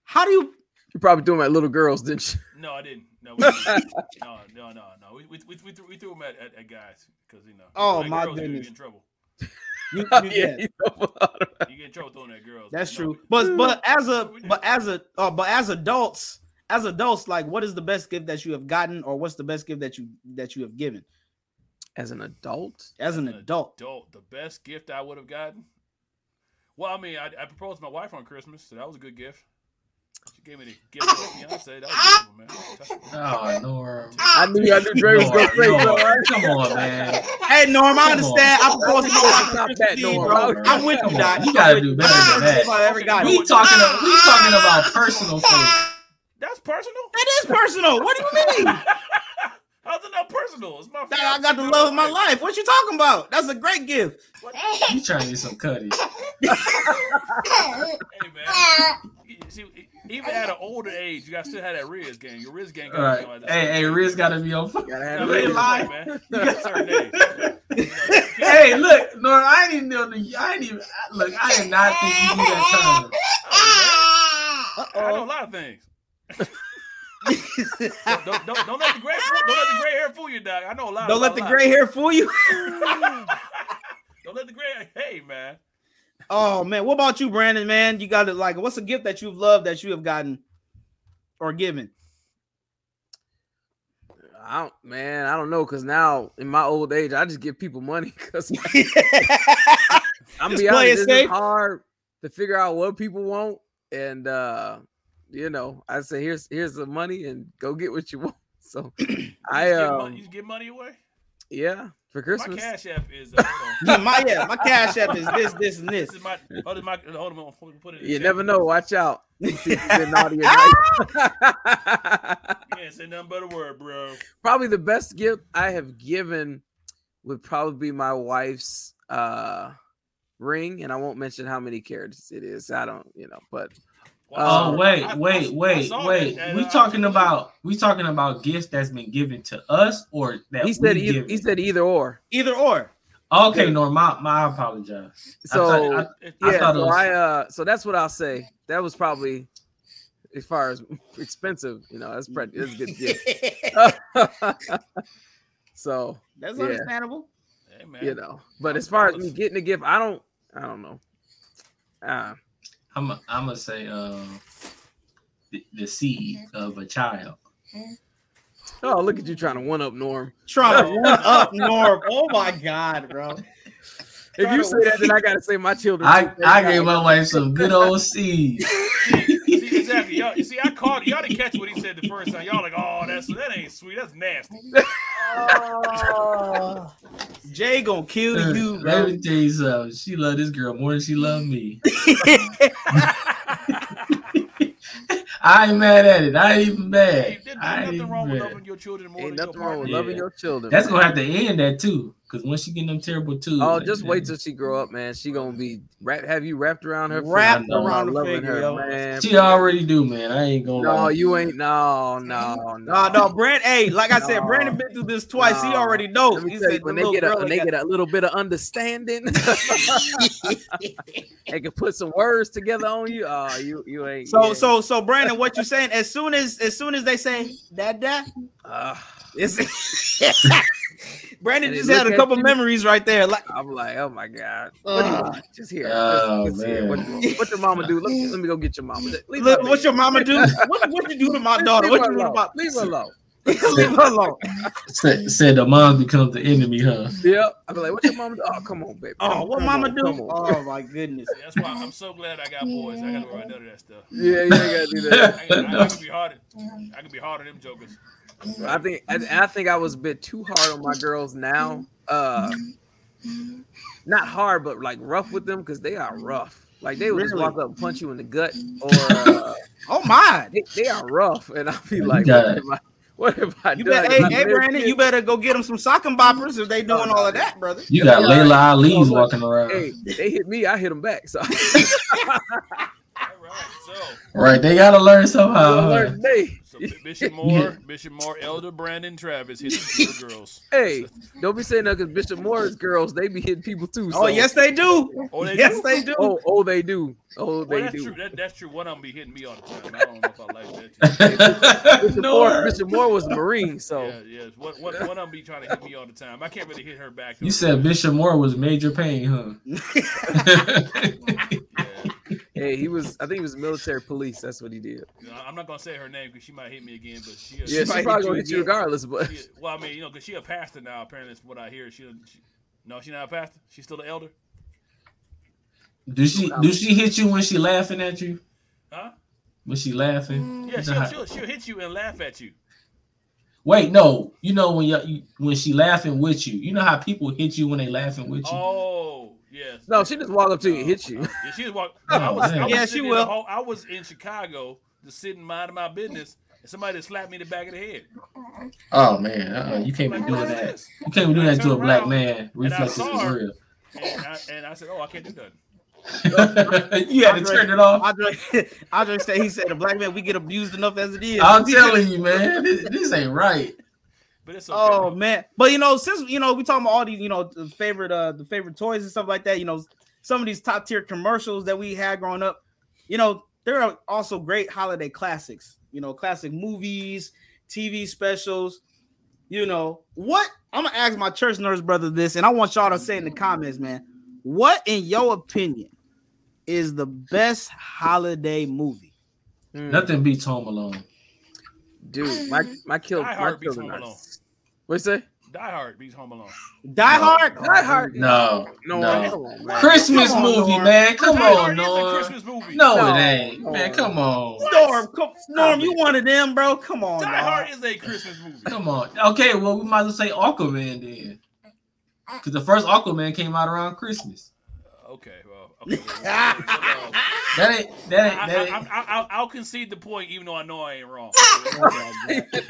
How do you? You probably doing at little girls, didn't you? <laughs> No, I didn't. No, we didn't. <laughs> no, no, no, no. We we we, we, threw, we threw them at, at, at guys because you know. Oh, like my girls, You goodness. get in trouble. you, <laughs> you yeah, yeah. you know about it. You get in trouble throwing at girls. That's but no, true. we- But but as a but as a uh, but as adults, as adults, like what is the best gift that you have gotten, or what's the best gift that you that you have given As an adult, as an As an adult? adult, the best gift I would have gotten. Well, I mean, I, I proposed to my wife on Christmas, so that was a good gift. She gave me the gift of fiance. That was beautiful, man. Oh, Norm. I knew I knew Dre was gonna say Norm, Come on, man. Hey Norm, I understand. I proposed to my wife on Stop Christmas that, Eve, Norm. bro. I'm with you, Come Doc. You gotta do better than that. Everybody- everybody- We talking. About, we talking about personal things. That's personal. That is personal. What do you mean? <laughs> How's it not personal? It's my. Doc, I got the love of my life. What you talking about? That's a great gift. You trying to get some cutty? Hey man, see, even at an older age, you got still have that Riz gang. Your Riz gang. All right. Hey, hey, Riz got to be on. Gotta You have gotta be Riz lying. man. <laughs> You got a certain age. hey, look, Norm. I ain't even know the. I ain't even look. I did not think you knew that term. I know a lot of things. Don't, don't, don't, don't let the gray don't let the gray hair fool you, Doc. I know a lot. Don't let the lot. gray hair fool you. <laughs> don't let the gray. Hey man, Oh man, what about you, Brandon? Man, you got it. Like, what's a gift that you've loved that you have gotten or given? I don't, man, I don't know because now in my old age, I just give people money <laughs> because <laughs> I'm Just be play honest, it's hard to figure out what people want, and uh you know, I say here's here's the money and go get what you <laughs> want. So You I just give um money, you just give money away. Yeah for Christmas. My Christmas. cash app is. Uh, hold Yeah, <laughs> my yeah, my cash app is this, this, and this. This is my. Hold on, my, hold on. Put put it. In You chat. never know. Watch out. <laughs> You see if you've been naughty or nice. <laughs> Say nothing but a word, bro. probably the best gift I have given would probably be my wife's uh ring, and I won't mention how many carats it is. I don't, you know, but Wow. Oh wait, I- I- wait, I wait, saw wait. that, We I- talking about we talking about gifts that's been given to us or that he said we either, given? he said either or. Either or. Okay, no, my, my I apologize. So thought- I- It- I yeah, thought it so was- I uh so that's what I'll say. That was probably as far as <laughs> expensive, you know, that's pretty that's a good gift. <laughs> so That's Yeah. understandable. hey, man. you know, but as far as me getting a gift, I don't I don't know. Uh I'm I'm gonna say uh, the, the seed of a child. oh look at you trying to one up Norm. Trying to <laughs> one up Norm. Oh my god, bro. If you say that, then I gotta say my children. I. I gave my wife some good old seed. <laughs> See, exactly. Y'all, you see, I caught y'all didn't catch what he said the first time. Y'all like, oh, that's that ain't sweet. That's nasty. <laughs> Oh. Jay gonna kill you, Let bro. me tell you something. She loved this girl more than she loved me. <laughs> <laughs> I ain't mad at it. I ain't even mad. Hey, there- I there's ain't nothing even wrong with mad. loving your children more Ain't than nothing your wrong with partner. loving your children. That's man. gonna have to end that too. Cause once she get them terrible too. Oh, just wait till she grow up, man. She gonna be wrap. Have you wrapped around her? Wrapped finger? I'm around the loving finger, her, yo. man. She already do, man. I ain't gonna. No, lie. you ain't. No, no, no. No, no, Brand. Hey, like I said, No. Brandon been through this twice. He already knows. He tell you, said when the they get a when they get a little bit of understanding, <laughs> they can put some words together on you. Oh, you you ain't. So yeah. so so Brandon, what you saying? As soon as as soon as they say dad dad, Uh, it's <laughs> Brandon just had a at couple you. memories right there. Like I'm like, oh my god. What do Uh. Just here. Oh, just, just here. What, man. what your mama do? Let me, let me go get your mama. Leave look, what's your mama do? <laughs> What what you do to my daughter? her What you do to alone. my Leave her alone. <laughs> Leave her alone. Said, said the mom becomes the enemy, huh? Yeah. I'll be like, what your mama do? Oh, come on, baby. Oh, what come mama on, do? Oh <laughs> my goodness. That's why I'm so glad I got boys. I gotta worry about none of that stuff. Yeah, you ain't gotta do that. I can, I, I can be hard. I can be hard on them jokers. I think I, I think I was a bit too hard on my girls now. Uh not hard, but like rough with them because they are rough. Like they would just walk up and punch you in the gut, or uh, <laughs> Oh my. they, they are rough, and I'll be like, what it. have I, what have I You done? better, hey, hey Brandon, you better go get them some sock and boppers if they doing all of that, brother. You got Yeah. Laila Ali's Oh, walking around. Hey, they hit me, I hit them back. So <laughs> <laughs> All right. So, Right, they gotta learn somehow. huh? learn today. So Bishop <laughs> Moore, Bishop Moore, Elder Brandon Travis hit the <laughs> girls. Hey, don't be saying that because Bishop Moore's girls they be hitting people too. Oh yes, they do. Oh, they yes, do? they do. Oh, oh, they do. Oh, Well, they that's do. true. That, that's true. One of them be hitting me all the time. I don't know if I like that. Too. <laughs> Bishop, no, Moore, Bishop Moore was a Marine, so Yeah, yeah. One, one, one of them be trying to hit me all the time. I can't really hit her back. you said Bishop Moore was major pain, huh? Yeah. Hey, he was. I think he was military police. That's what he did. You know, I'm not gonna say her name because she might hit me again. But she, Yeah, she might probably hit gonna you hit you regardless. But she, well, I mean, you know, because she a pastor now. Apparently, that's what I hear. She, she no, she not a pastor. She's still an elder. do she do she hit you when she laughing at you? Huh? When she laughing? Mm. Yeah, she'll, she'll, she'll hit you and laugh at you. Wait, no. You know when you, you when she laughing with you. You know how people hit you when they laughing with you. Oh, yes. no, she just walk up to you, and hit you. Yeah, she was walk. <laughs> I was, I man. was Yeah, sitting she in the will. whole- I was in Chicago, just sitting minding my business, and somebody just slapped me in the back of the head. Oh man, uh-uh, you can't be Like, doing that. this? You can't be doing that to a black man. Reflexes is her. real. And I, and I said, "Oh, I can't do that." <laughs> you had to turn it off. Andre, <laughs> Andre said he said the black man we get abused enough as it is. I'm telling you, man, this, this ain't right. But it's okay. Oh man, but you know, since you know we talking about all these, you know, the favorite, uh, the favorite toys and stuff like that. You know, some of these top tier commercials that we had growing up. You know, there are also great holiday classics. You know, classic movies, TV specials. You know what? I'm gonna ask my church nerds brother this, and I want y'all to say in the comments, man. What, in your opinion, is the best holiday movie? Nothing beats Home Alone. Dude. My mm-hmm. my kill Die my Hard beats children Home are. Alone. What you say? Die Hard beats Home Alone. Die Hard. Die Hard. No, No, no. come on, man. Christmas Come on, movie, Norm. man. Come Die on, Hard is a Norm. Christmas movie. No, No. it ain't, man. Norm. Come on, Norm, come, Norm, you one of them, bro. Come on, Die dog. Hard is a Christmas movie. come on. Okay, well, we might as well say Aquaman then, because the first Aquaman came out around Christmas. Okay, well, okay, well, well, well, <laughs> That ain't that ain't I, that I, ain't. I, I, I'll concede the point, even though I know I ain't wrong. <laughs>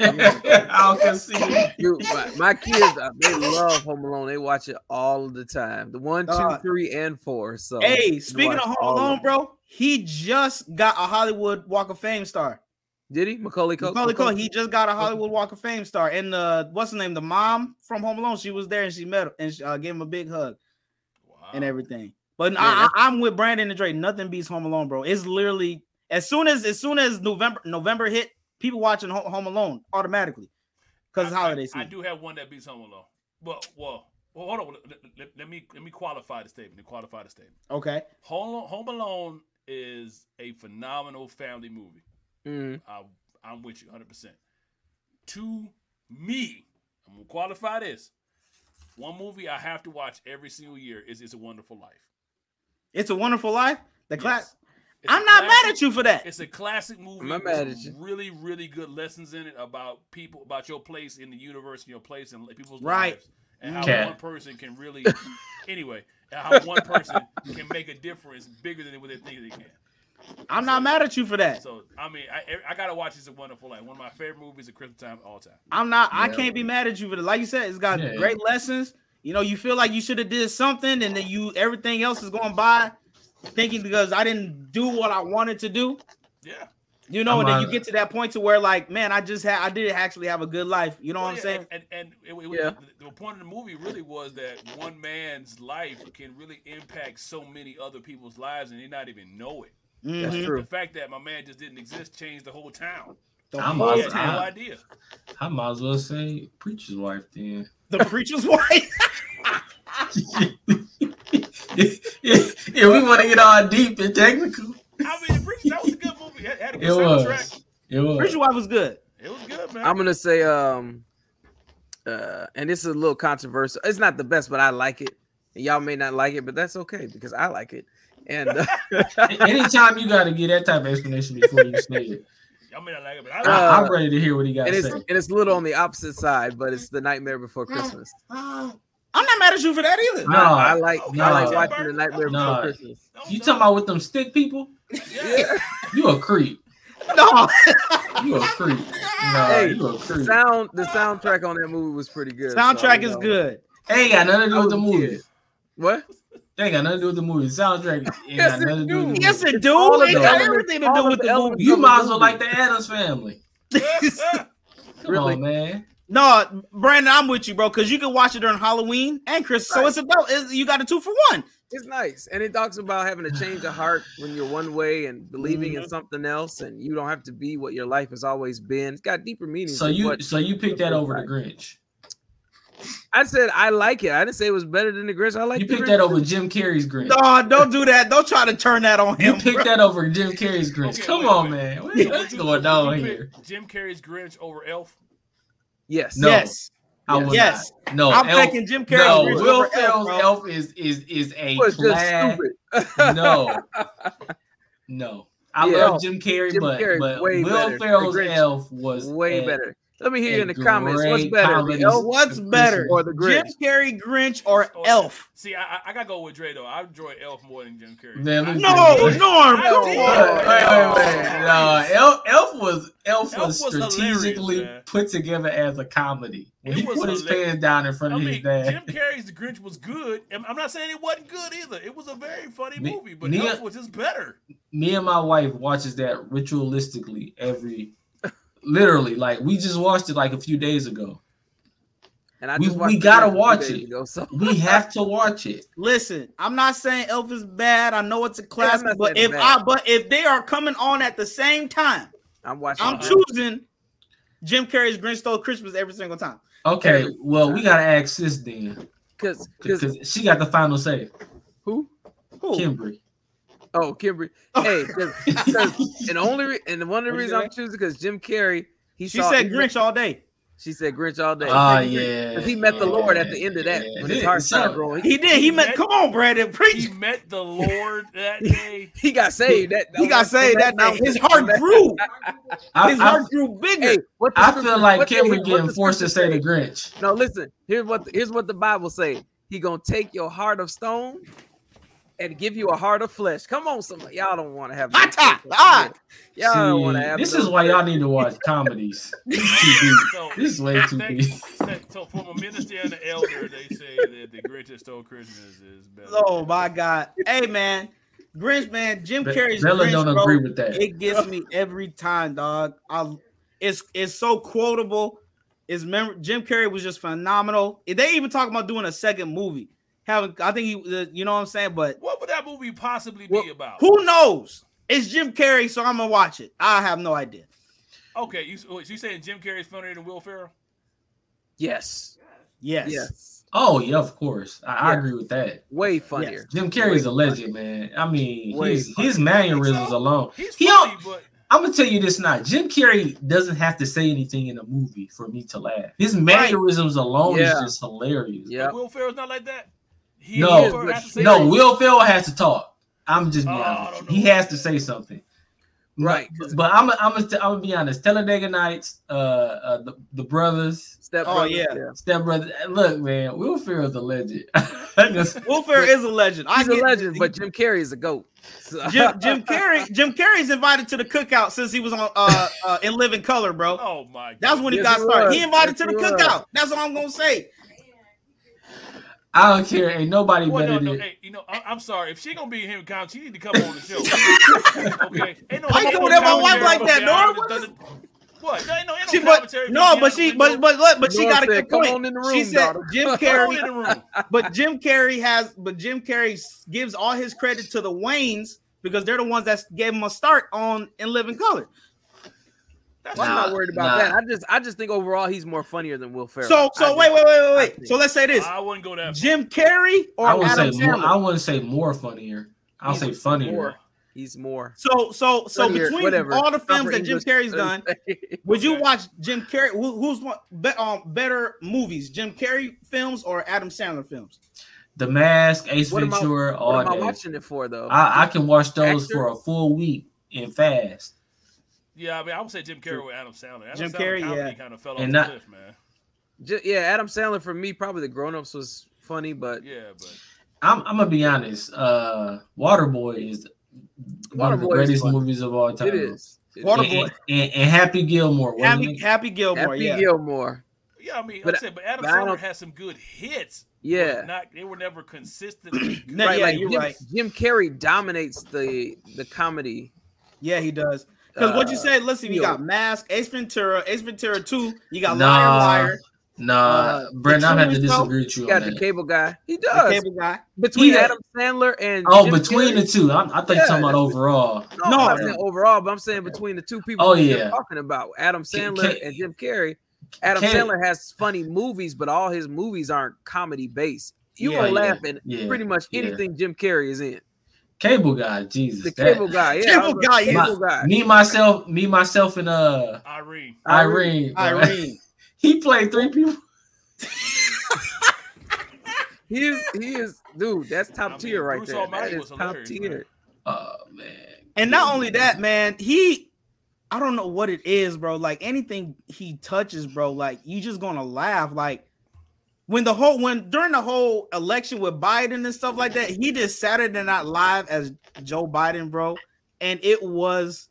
I'll concede. Dude, my, my kids, uh, they love Home Alone. They watch it all the time. The one, two, Dog. three, and four. So, Hey, speaking of Home Alone, them. bro, he just got a Hollywood Walk of Fame star. did he? Macaulay Culkin. Macaulay Culkin, he just got a Hollywood Walk of Fame star. And uh, what's the name? The mom from Home Alone, she was there and she met him and she, uh, gave him a big hug Wow. and everything. But Yeah, I, that's- I, I'm with Brandon and Dre. Nothing beats Home Alone, bro. It's literally as soon as as soon as November November hit, people watching Home Alone automatically because it's I- holiday I, season. I do have one that beats Home Alone. Well, well, well hold on. Let, let- let me let me qualify the statement. Qualify the statement. Okay, Home Home Alone is a phenomenal family movie. Mm, I, I'm with you 100. percent To me, I'm gonna qualify this. One movie I have to watch every single year is It's a Wonderful Life. It's a Wonderful Life. The class. Yes. It's a I'm not classic- mad at you for that. It's a classic movie. I'm not mad at you. Really, really good lessons in it about people, about your place in the universe, and your place in people's Right. lives, and how Okay. one person can really, <laughs> anyway, how one person can make a difference bigger than what they think they can. I'm not mad at you for that. So, I mean, I, I gotta watch It's a Wonderful Life. One of my favorite movies of Christmas time all time. I'm not. I can't be mad at you for that. Like you said, it's got Yeah. great lessons. You know, you feel like you should have did something, and then you everything else is going by, thinking because I didn't do what I wanted to do. Yeah. You know, I'm and then you get to that point to where like, man, I just had, I did actually have a good life. You know Well, what I'm yeah, saying? And and, and it, it, Yeah. the, the point of the movie really was that one man's life can really impact so many other people's lives, and they not even know it. that's Mhm. true. The fact that my man just didn't exist changed the whole town. The I'm whole He awesome. had no idea. I might as well say preacher's wife then. The preacher's wife. <laughs> <laughs> yeah, we want to get all deep and technical. I mean, Preacher, that was a good movie. It had a good It soundtrack. was. It was. preacher's wife was good. It was good, man. I'm gonna say, um, uh, and this is a little controversial. It's not the best, but I like it. And y'all may not like it, but that's okay because I like it. And uh, <laughs> Anytime you got to get that type of explanation before you say it, I mean, I like it, but I, I, Uh, I'm ready to hear what he got and it's say. and it's a little on the opposite side, but it's the Nightmare Before Christmas. I'm not mad at you for that either. No, I, I like okay, I like watching the Nightmare No. Before Christmas. no, You no. talking about with them stick people? Yeah. You a creep. <laughs> No, You a creep. No, Hey, you a creep. Sound the soundtrack on that movie was pretty good. soundtrack you is know. good. Ain't got nothing to do with the movie. kid. What? They ain't got nothing to do with the movie. Soundtrack <laughs> ain't Yes, got it nothing to do with the movie. Yes, it It's do. all of It got elements- everything to do with the the movie. You might as well like the Addams family. Come Really? on, man. No, Brandon, I'm with you, bro, because you can watch it during Halloween and Christmas. So Right. it's about it's, you got a two for one. It's nice, and it talks about having a change of heart when you're one way and believing Mm-hmm. in something else, and you don't have to be what your life has always been. It's got deeper meanings. So you what- so you picked that over the Grinch. I said I like it. I didn't say it was better than the Grinch. I like You picked Grinch that over. Jim Carrey's Grinch. No, don't do that. Don't try to turn that on him. You picked bro. that over Jim Carrey's Grinch. Okay, Come wait, on, wait. man. What- So What's would going on you here? Jim Carrey's Grinch over Elf. Yes. No. Yes, I would yes. not. No, I'm Elf, taking Jim Carrey's no. Grinch Will over Elf, Ferrell's. Elf is is is a It was just class. stupid. No, <laughs> no. I Yeah. love Jim Carrey, Jim but Carrey's but Will better. Ferrell's Elf was Way a- better. Let me hear you in the comments. What's better, comedy. the Elf What's better, or the Grinch? Jim Carrey, Grinch, or Oh, Elf? See, I, I- I gotta go with Dre though. I enjoy Elf more than Jim Carrey. Man, I- No, Wait, Norm, I come on. Wait, wait, wait. No, Elf, Elf was Elf, Elf was was strategically man. put together as a comedy. When It he was put his hilarious. pants down in front I of his dad. Jim Carrey's The Grinch was good. I'm not saying it wasn't good either. It was a very funny Me- movie, but me- Elf was just better. me and my wife watches that ritualistically every literally like we just watched it like a few days ago And I We- just we gotta Grinch a few watch it. ago, so we <laughs> have to watch it Listen, I'm not saying Elf is bad. I know it's a I'm classic, not but if it's I but if they are coming on at the same time, I'm watching. I'm it. choosing Jim Carrey's Grinch Stole Christmas every single time. okay Every well we gotta ask sis then Cause, cause she got the final say who? Who? Kimbry Oh, Kimberly. <laughs> Hey, cause, 'cause- and the only re- and one of the What'd reasons I'm choosing because Jim Carrey, he She saw said he- Grinch all day. She said Grinch all day. Oh yeah. 'Cause he met the Lord at the end of that Yeah. when his heart started growing. He did. He met. Come on, Brandon, preach. He met the <laughs> Lord that day. He got saved. That He got saved that day. His heart grew. I, His I- heart grew bigger. Hey, what the I feel like what the- getting forced to say the Grinch. No, listen. Here's what the, here's what the Bible say. He gonna take your heart of stone and give you a heart of flesh. Come on, somebody. Y'all don't want to have. Hot top. church Ah. Y'all don't want to have. this is why y'all need to watch <laughs> comedies. <laughs> This is too deep. So, This is way too thank- deep. so from a minister and an elder, they say that the Grinch that stole Christmas is better. Oh my God. Hey man, Grinch man, Jim Be- Carrey's Bella Grinch, don't bro, agree with that. It gets me every time, dog. I, it's it's so quotable. It's mem- Jim Carrey was just phenomenal. They even talk about doing a second movie. Having, I think he, uh, you know what I'm saying. But What would that movie possibly Well, be about? who knows? It's Jim Carrey, so I'm gonna watch it. I have no idea. Okay, you so you saying Jim Carrey's funnier than Will Ferrell? Yes. Yes. Yes. Oh yeah, of course. I, I agree with that. Way funnier. Jim Carrey's a legend, man. I mean, Way his, his mannerisms So, alone. He's He funny, don't- but I'm gonna tell you this now. Jim Carrey doesn't have to say anything in a movie for me to laugh. His mannerisms alone Yeah. is just hilarious. Yeah. Will Ferrell's not like that. He No, Will Ferrell has to say No, something. Will Ferrell has to talk. I'm just being oh, honest. He has to say something. Right. But, but I'm I'm gonna I'm gonna be honest. Talladega Nights, uh, uh the, the brothers, Step Oh, Brothers, yeah. Step Brothers. Look, man, Will Ferrell's a legend. <laughs> Just- Will Ferrell is a legend. I He's a get- legend, but Jim Carrey is a goat. So- Jim, <laughs> Jim Carrey, Jim Carrey's invited to the cookout since he was on uh, uh in Living Color, bro. Oh my god. That's when he Yes, got started. He invited Yes, to the he was. cookout. That's all I'm gonna say. I don't care. Ain't nobody Well, better no, no, than. hey, you know, I, I'm sorry. If she gonna be him, count, she need to come on the show. <laughs> okay, ain't no. Why you ain't doing no that my wife like that, Deanna Nora? What? There ain't no, ain't no She, but commentary. no, but she, Wintour. but but look, but she got a said, good "Come point. on in the she said daughter." Jim <laughs> Carrey, in the room. but Jim Carrey has, but Jim Carrey gives all his credit to the Waynes because they're the ones that gave him a start on In Living Color. That's Well, I'm not worried about nah. that. I just I just think overall he's more funnier than Will Ferrell. So, so wait, wait, wait, wait, wait. So let's say this: I wouldn't go that. far. Jim Carrey or I would say Adam more. Sandler. I wouldn't say more funnier. I'll He's say funnier. more. He's more. So, so, so Funnier, between whatever. all the films that Jim English Carrey's done, <laughs> would you watch Jim Carrey? Who, who's one be, um, better movies, Jim Carrey films or Adam Sandler films? The Mask, Ace What am I- Ventura, all what am I watching it for though? I, I can watch those Actor? for a full week and fast. Yeah, I mean, I would say Jim Carrey with Adam Sandler. Adam Jim Sandler Carrey, comedy yeah. kind of fell off And the not- cliff, man. Ju- yeah, Adam Sandler for me probably the Grown Ups was funny, but Yeah, but I'm, I'm gonna be honest. Uh, Waterboy is one of the greatest movies of all time. it is. It Water- is. And, and, and Happy Gilmore, Happy, it? Happy Gilmore, Happy yeah. Gilmore. yeah, I mean, But- like I said, but Adam but Sandler don't- has some good hits. Yeah. but not they were never consistently. good. <clears throat> No, right, yeah, like you're Jim, right. Jim Carrey dominates the the comedy. Yeah, he does. Because what you Uh, said, listen, you yo. got Mask, Ace Ventura, Ace Ventura 2, you got Nah, Liar Liar, Nah, Uh, Brent, the I have to disagree with you You on got the that. cable guy. He the does. cable guy. Between Yeah. Adam Sandler and Oh, Jim between Carrey, the two, I'm, I thought you Yeah, talking about overall. No, No. I'm saying overall, but I'm saying between the two people Oh, we're yeah. talking about, Adam Ca- Sandler ca- and Jim Carrey. Adam Ca- Sandler has funny movies, but all his movies aren't comedy based. You Yeah, will yeah, laugh at yeah, pretty much yeah. anything Jim Carrey is in. Cable guy, Jesus. The that- cable guy, yeah, Cable I was like, guy, yeah. cable guy. Me myself, me myself, and uh Irene. Irene. Irene. <laughs> he played three people. <laughs> He is, he is, dude. That's top I mean, tier right Bruce there. Almighty That was is top tier. man. Oh man. And not only that, man, he I don't know what it is, bro. Like anything he touches, bro, like you just gonna laugh. Like when the whole when during the whole election with Biden and stuff like that, he did Saturday Night Live as Joe Biden, bro, and it was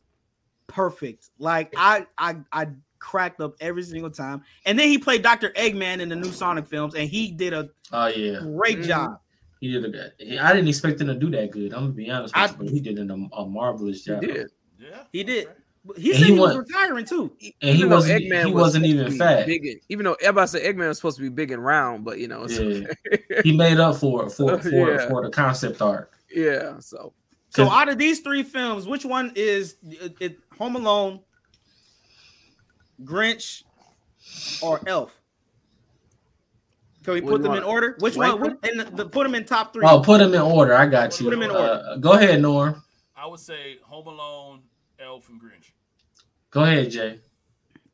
perfect. Like I I I cracked up every single time. And then he played Dr. Eggman in the new Sonic films, and he did a Oh yeah. great Mhm. job. He did a good. I didn't expect him to do that good. I'm gonna be honest with I- you, but he did an, a marvelous job. He job. did. Yeah, He did. Okay. He And said he he was won- retiring too. And he Even though wasn't. Eggman He was wasn't even fat. Big, even though everybody said Eggman was supposed to be big and round, but you know, it's Yeah. <laughs> He made up for it for <laughs> for, Yeah. for the concept art. yeah. So So out of these three films, which one is it, it Home Alone, Grinch, or Elf? Can we put them you in order? Which Rank one? Which, and the, the- put them in top three. Oh, put them in order. I got you. Put 'em in Uh, go ahead, Norm. I would say Home Alone, Elf, and Grinch. Go ahead, Jay.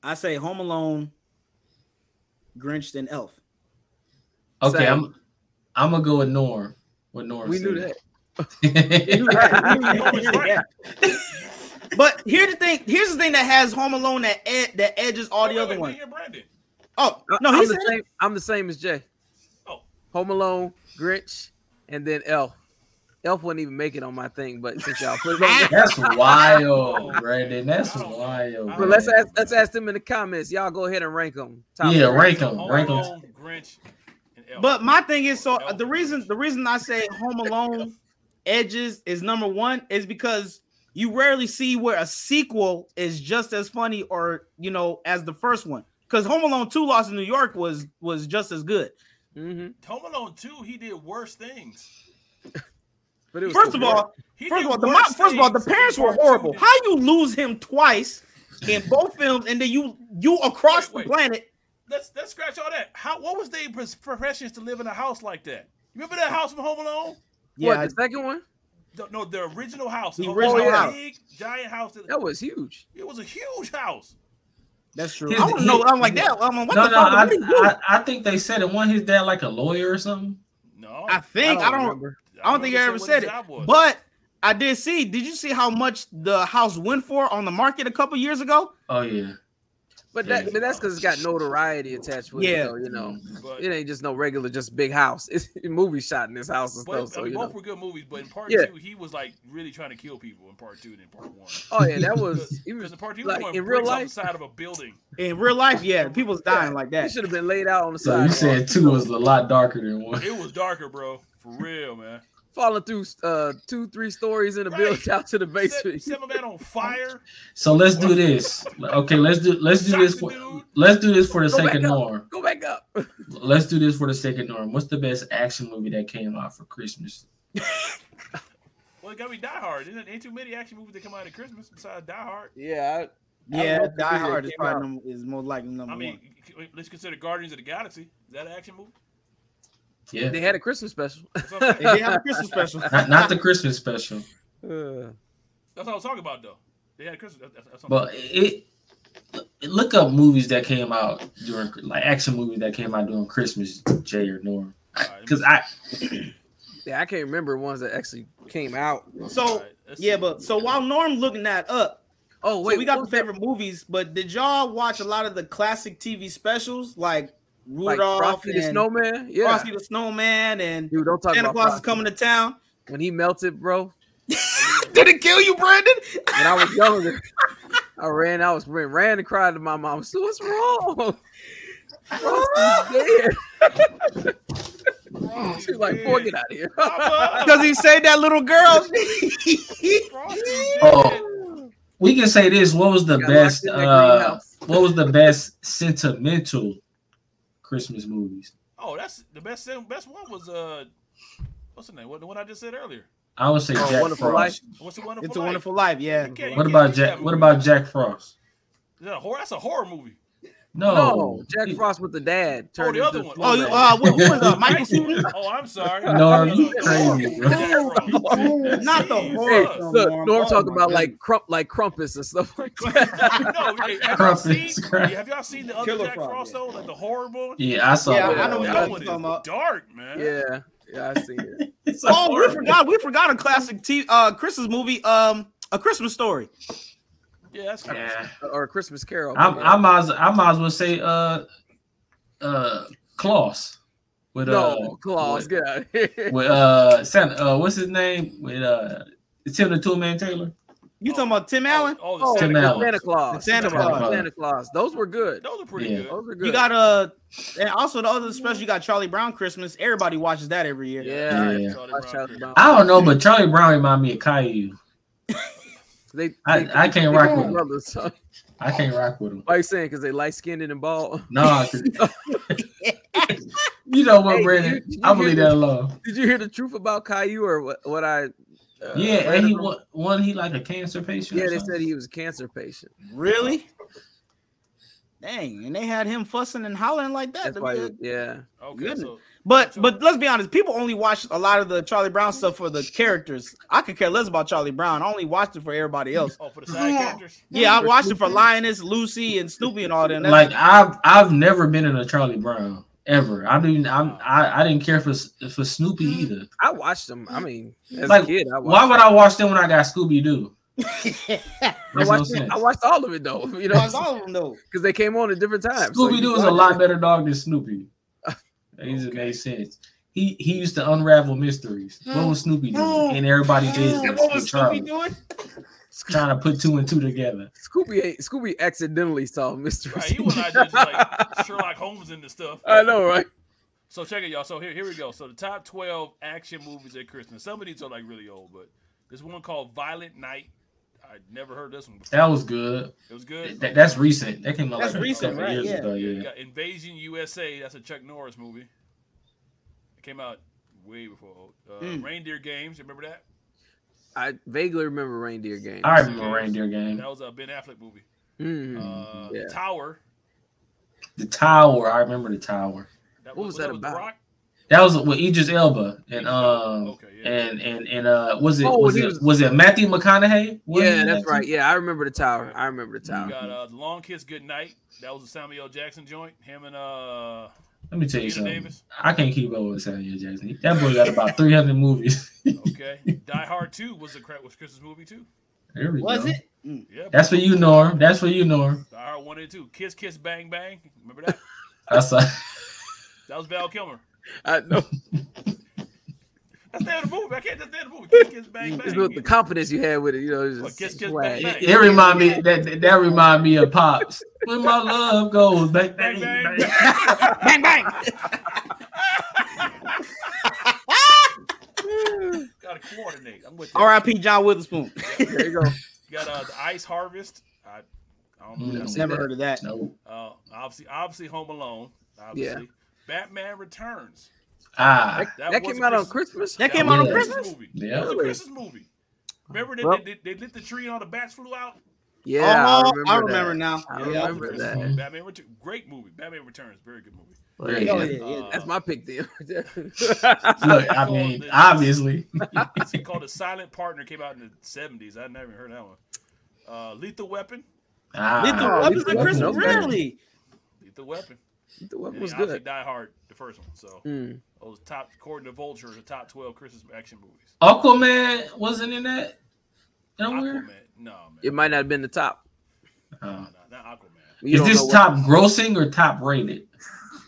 I say Home Alone, Grinch than Elf. Okay, Same. I'm I'm gonna go with Norm. With Norm We knew that. <laughs> that. But here's the thing. Here's the thing that has Home Alone that ed- that edges all the oh, Wait, other ones. wait, Brandon. Oh no, I'm he the said same. I'm the same as Jay. Oh. Home Alone, Grinch, and then Elf. Elf wouldn't even make it on my thing, but since y'all put it on. <laughs> That's wild, Brandon. That's wild. But bro. let's ask let's ask them in the comments. Y'all go ahead and rank them. Yeah, rank them. Rank them. Alone, Grinch, and Elf. But my thing is so the reason the reason I say Home Alone edges is number one is because you rarely see where a sequel is just as funny or you know as the first one. Because Home Alone 2 Lost in New York was was just as good. hmm Home Alone 2, he did worse things. But it was First of all, first of all, the worse mo- first of all, the parents were horrible. How you lose him twice in both films and then you you across Wait, the planet? Let's let's scratch all that. How what was their pros- professions to live in a house like that? You remember that house from Home Alone? what Yeah, the second one? The, no, the original house. The Home original Alone, house. big giant house. That, That was huge. it was a huge house. that's true. His- I don't know. I'm like that. I'm like, what no, the no, fuck? I, What did he do? I, I think they said it. One, his dad like a lawyer or something. No, I think I don't. remember. I don't think I ever said it. But I did see. Did you see how much the house went for on the market a couple years ago? Oh yeah. But that but that's because it's got notoriety attached with Yeah. it. So, you know, mm-hmm. But, it ain't just no regular, just big house. It's a <laughs> movie shot in this house and but stuff. So I mean, you both know. were good movies. But in part Yeah. two, he was like really trying to kill people in part two and than part one. Oh yeah, that was <laughs> he Because was in part two, he like, in in real real life? side of a building. In real life, yeah, <laughs> people's dying like that. he that. should have been laid out on the So side. you said two was a lot darker than one. It was darker, bro. For real, man. Falling through uh two, three stories in the Right. building out to the basement. set my man on <laughs> fire. So let's do this. Okay, let's do let's do Shot this for dude. let's do this for the Go sake back of up. Norm. Go back up. <laughs> Let's do this for the sake of Norm. What's the best action movie that came out for Christmas? <laughs> Well, it got me Die Hard. Ain't, ain't too many action movies that come out at Christmas besides Die Hard. Yeah, Yeah, don't know if Die Hard is probably out- number, is more likely number I mean, one. let's consider Guardians of the Galaxy. Is that an action movie? Yeah, they had a Christmas special. That's what I'm They saying. did have a Christmas special. <laughs> not, not the Christmas special, Uh, That's what I was talking about, though. They had Christmas. That's, that's what I'm but it. Look up movies that came out during like action movies that came out during Christmas, Jay or Norm, All right, because I yeah, I can't remember ones that actually came out. So all right, let's yeah, but so while Norm looking that up, Oh wait, wait, we got the was that? favorite movies. But did y'all watch a lot of the classic TV specials like like Rudolph Frosty the Snowman. Yeah, Frosty the Snowman and dude, don't talk Santa about Claus is coming to town? when he melted, bro. <laughs> Did it kill you, Brandon? When I was younger, I ran. I was ran, ran and cried to my mom. So what's wrong? Frosty's dead. She's like, "Boy, get out of here." Papa! Because he saved that little girl. <laughs> Oh. we can say this. What was the best? locked in that Uh, what was the best sentimental Christmas movies? Oh, that's the best. Best one was uh, what's the name? What the one I just said earlier? I would say Oh, Jack Wonderful Frost. What's the wonderful? it's a Life? wonderful life. Yeah. You can't- you What about Jack? What about Jack Frost? Is that a horror? That's a horror movie. No, No, Jack Frost with the dad turned the other into one. Oh, you, uh, what, <laughs> what was uh, Michael Right? Keaton? Oh, I'm sorry. No, you crazy, bro. <laughs> Not the Jesus. horror Hey, film. look, Norm. Norm Oh, talking my about like crump, like crumpets and stuff like that. <laughs> no, hey, have y'all seen? Have y'all seen the other Killer Jack Frost yeah. though, like the horrible one? Yeah, I saw Yeah, that. I know what that you're one is dark, man. yeah, yeah, I see it. Oh, we forgot. We forgot a classic T uh Christmas movie, um, A Christmas Story. Yeah, that's kind Yeah. Or a Christmas Carol. I. I might, as- I might as well say, uh, uh, Klaus with uh, no, Claus, get out with uh, Santa, uh, what's his name? With uh, Tim the Tool Man Taylor. You talking about Tim Allen? Oh, oh, Oh, Santa Tim Claus. Allen. Santa Claus. Santa Santa Claus. Santa Claus. Those were good. Those are pretty Yeah. good. Those were good. You got uh, and also the other special. You got Charlie Brown Christmas. Everybody watches that every year. yeah. Yeah. Charlie Brown Charlie Brown. I don't know, but Charlie Brown remind me of Caillou. <laughs> They, I- they- I can't they rock cool with 'em. brothers. son. I can't rock with them. Why you saying? Because they light skinned and bald. No, <laughs> you know what, Hey, Brandon? you- you I'm gonna leave hear that alone. Did you hear the truth about Caillou or what? What I? Uh, Yeah, and he about? wa- wasn't he like a cancer patient? or Yeah, they something? said he was a cancer patient. Really? Dang, and they had him fussing and hollering like that. That's why. be he- a- yeah. Okay, Goodness. so But but let's be honest, people only watch a lot of the Charlie Brown stuff for the characters. I could care less about Charlie Brown. I only watched it for everybody else. Oh, for the side characters. <laughs> Yeah, I watched it for Linus, Lucy, and Snoopy and all them. That's- Like I've I've never been in a Charlie Brown ever. I didn't I'm, I I didn't care for for Snoopy mm. either. I watched them. I mean, as Like, a kid, I watched Why would I watch them when I got Scooby Doo? <laughs> I Makes no watched, sense. I watched all of it though, <laughs> you know, Watched all of them though. because they came on at different times. so Scooby you Doo is a lot better dog than Snoopy. It just Okay. made sense. He he used to unravel mysteries. What was Snoopy doing? And everybody did And what was Snoopy Charlie, doing? <laughs> trying to put two and two together. Scooby ain't- Scooby accidentally solved mysteries. Right, he was not just like <laughs> Sherlock Holmes and the stuff. I know, right? So check it, y'all. So here, here we go. So the top twelve action movies at Christmas. Some of these are like really old, but there's one called Violent Night. I never heard this one before. That was good. It was good. That, that's recent. That came out That's like recent, right? years Yeah. ago. Yeah. got Invasion USA. That's a Chuck Norris movie. It came out way before. Uh, Mm. Reindeer Games. Remember that? I vaguely remember Reindeer Games. I remember Reindeer Game. That was a Ben Affleck movie. Mm, Uh, yeah. Tower. The Tower. I remember the Tower. That What was that with The about? Rock? That was with Idris Elba and um Okay, yeah. and and and uh was it Oh, was it was- was it Matthew McConaughey? Was Yeah, that's right. Yeah, I remember the tower. I remember the You tower. got uh, the Long Kiss Goodnight. That was a Samuel L. Jackson joint. Him and uh, Let me tell you Peter something. Davis. I can't keep up with Samuel Jackson. That boy got about 300 movies. <laughs> Okay. Die Hard Two was a cra- was Christmas movie too. there we Was go. it? Mm. Yeah. That's for you, Norm. That's for you, Norm. Die Hard One and Two. Kiss Kiss Bang Bang. Remember that? <laughs> That's a, That was Val Kilmer. <laughs> I know. <laughs> That's the name the movie. I can't. That's the name the movie. Kiss Kiss Bang Bang. with the confidence you had with it, you know. it's Well, Just kiss, kiss, bang, bang. it remind me that that remind me of pops. When my love goes bang bang Bang, bang. bang. Bang <laughs> bang. Gotta coordinate. I'm with you. R.I.P. John Witherspoon. There you go. You got uh, the Ice Harvest. I, I don't know. Mm. That one. Never heard of that. No. Uh, obviously, obviously, Home Alone. Obviously. Batman Returns. Ah, That, was came a out on Christmas- Christmas. That came out on Yeah. Christmas. movie. Yeah. That was a Christmas movie. Remember they, Well- they, they, lit the tree and all the bats flew out? Yeah, oh, I I remember, remember that. now. I Yeah. remember Christmas that. movie. Batman Returns. Great movie. Batman Returns. Very good movie. Very good. yeah, yeah. Uh, That's my pick then. <laughs> Look, I mean, obviously. It's called A Silent Partner. Came out in the 70s. I never heard that one. Uh, Lethal Weapon. Ah, Lethal Weapons Lethal Christmas, Weapon, okay. really? Lethal Weapon. The weapon And was obviously good. Die Hard, the first one. So Mm. those top, according to Vulture, the top 12 Christmas action movies. Aquaman wasn't in that nowhere. Aquaman. No, man. It might not have been the top. No, Oh. no, not Aquaman. You Is this know what- top grossing or top rated?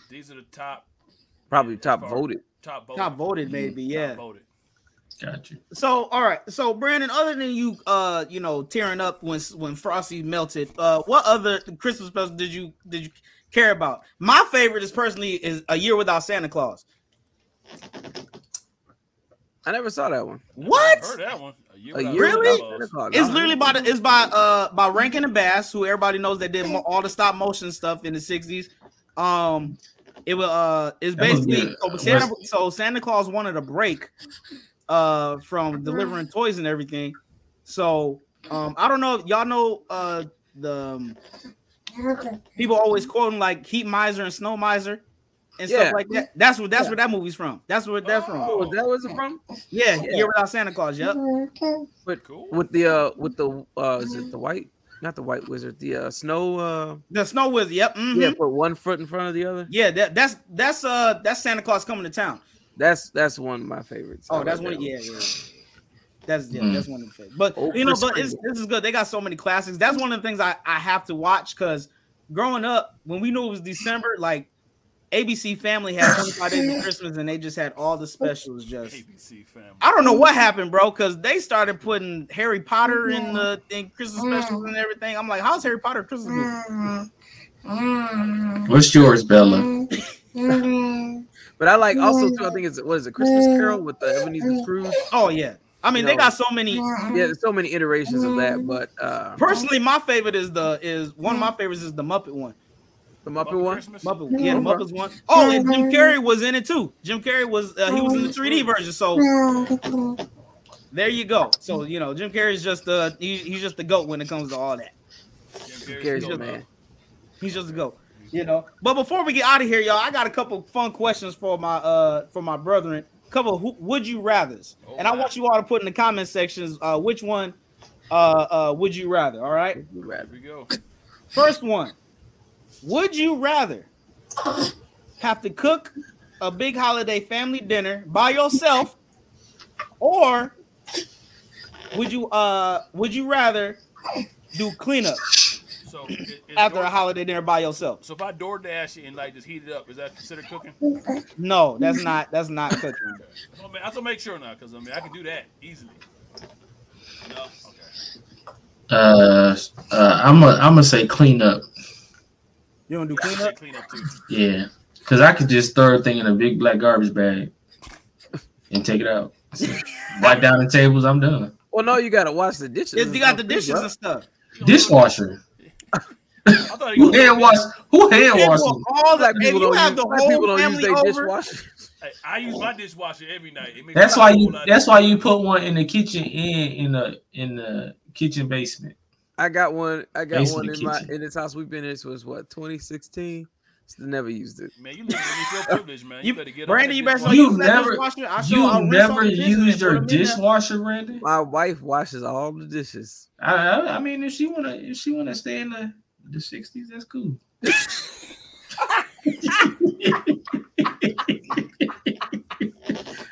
These are the top, Probably as top far- voted. top voted. Top voted, maybe. Top Yeah. voted. Got you. So, all right. So, Brandon, other than you, uh, you know, tearing up when when Frosty melted, uh, what other Christmas special did you did you care about? My favorite is personally is A Year Without Santa Claus. I never saw that one. What? I heard that one. A year A without year Santa Really? Claus. Santa It's literally by the, it's by uh by Rankin and Bass, who everybody knows that did all the stop motion stuff in the '60s. Um, it was uh it's That was basically so Santa, so Santa Claus wanted a break uh from delivering toys and everything. So um I don't know if y'all know uh the um, people always quoting like Heat Miser and Snow Miser and Yeah. stuff like that. That's what that's where that movie's from. That's where that's Oh, from. was that was it from? Yeah, Yeah. Year Without Santa Claus. Yep. Cool. With the uh with the uh is it the white not the white wizard, the uh snow uh The Snow Wizard. Yep. mhm. yeah, put one foot in front of the other. Yeah, that, that's that's uh that's Santa Claus coming to town. That's that's one of my favorites. Oh, that's one. Yeah, yeah. yeah. That's yeah, Mm. that's one of the favorites. But Oh, you know, but it's, this is good. They got so many classics. That's one of the things I I have to watch because growing up, when we knew it was December, like ABC Family had 25 Days of Christmas, and they just had all the specials. Just ABC family. I don't know what happened, bro, because they started putting Harry Potter in the in Christmas mm. specials and everything. I'm like, how's Harry Potter a Christmas movie? Mm-hmm. What's yours, Bella? Mm-hmm. But I like also too. I mm-hmm. think it's what is it Christmas Carol with the Ebenezer Scrooge. Oh yeah, I mean You they know, got so many. Yeah, there's so many iterations of that. But uh Personally, my favorite is the is one of my favorites is the Muppet one. the Muppet Muppet one. Christmas? Muppet, yeah, the Muppets one. Oh, and Jim Carrey was in it too. Jim Carrey was uh, he was in the 3D version. So there you go. So you know, Jim Carrey is just uh he, he's just the goat when it comes to all that. Jim Carrey's Carrey's the man. He's just a goat. You know. But before we get out of here, y'all, I got a couple fun questions for my uh for my brethren. Couple who, would you rather's, Oh, and I my. want you all to put in the comment sections uh which one uh uh would you rather. All right. Here we go. First one. Would you rather have to cook a big holiday family dinner by yourself or would you uh would you rather do cleanup So <clears throat> is, is after door, a holiday dinner by yourself? So if I door dash it and like just heat it up, is that considered cooking? No, that's not that's not cooking. <laughs> I want to make- I have to make sure now, because I mean I can do that easily. No, okay. Uh, uh, I'm gonna I'm gonna say clean up. You don't do I say cleanup? clean up too. Yeah, because I could just throw a thing in a big black garbage bag and take it out. <laughs> Wipe down the tables. I'm done. Well, no, you gotta wash the dishes. You got the dishes bro. and stuff. Dishwasher. I thought Who you hand wash? Who hand People, washes? all Black that, people don't have use, the black people don't use family their over, dishwasher. Hey, I use my dishwasher every night. That's why you. That's why you put one in the kitchen and in the in the kitchen basement. I got one. I got Basically one in my kitchen. in this house we've been in. This was what 2016. Still never used it. Man, you live in your privilege, man. You, You, better get Brandon, you better You never- dishwasher. I show, You never all the dishes and used your them in there. dishwasher, Randy? My wife washes all the dishes. I, I, I mean, if she wanna, if she wanna stay in the the sixties, that's cool.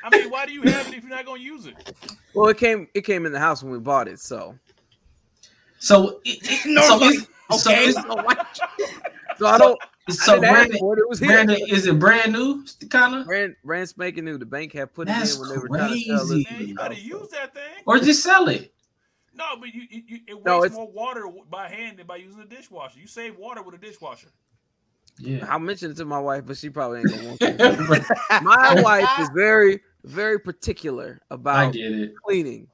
I mean, why do you have it if you're not gonna use it? Well, it came it came in the house when we bought it, so So, it, it, <laughs> No, so, like, it's- Okay, so <laughs> why- so I don't. so I didn't Brandon, it. It was. Brandon, is it brand new, kind of, Brand brand spanking new. The bank had put That's it in when they were trying to sell crazy. this. Man, you better use that thing. or just sell it? No, but you, you, you it wastes No, it's- more water by hand than by using a dishwasher. You save water with a dishwasher. Yeah. I mentioned it to my wife, but she probably ain't gonna want to. <laughs> My wife is very, very particular I about get it. cleaning.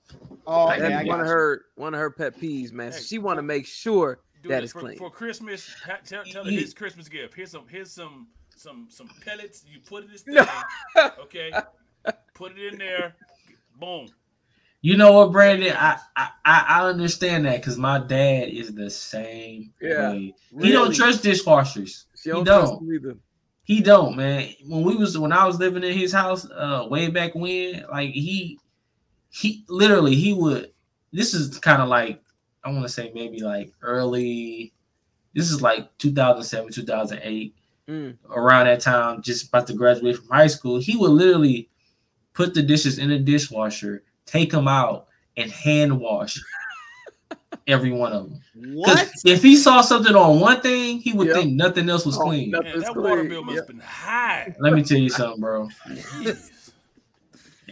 Oh, I okay, I one of her one of her pet peeves, man. So she want to make sure Do that it is for, clean. for Christmas. Ha- tell, tell her You- his Christmas gift. Here's some. Here's some. Some some pellets. You put it in this thing. No. Okay. <laughs> Put it in there. Boom. You know what, Brandon? I I, I understand that because my dad is the same Yeah. way. He don't Really. trust dishwashers. She he don't, don't. trust them either. He don't, man. When we was when I was living in his house, uh, way back when, like he, he literally he would. This is kind of like I want to say maybe like early. This is like 2007, 2008, Mm. around that time, just about to graduate from high school. He would literally put the dishes in the dishwasher, take them out, and hand wash <laughs> every one of them. What? if he saw something on one thing, he would Yep. think nothing else was Oh, clean. Man, That's that water bill must Yeah. have been high. Let me tell you something, bro. <laughs>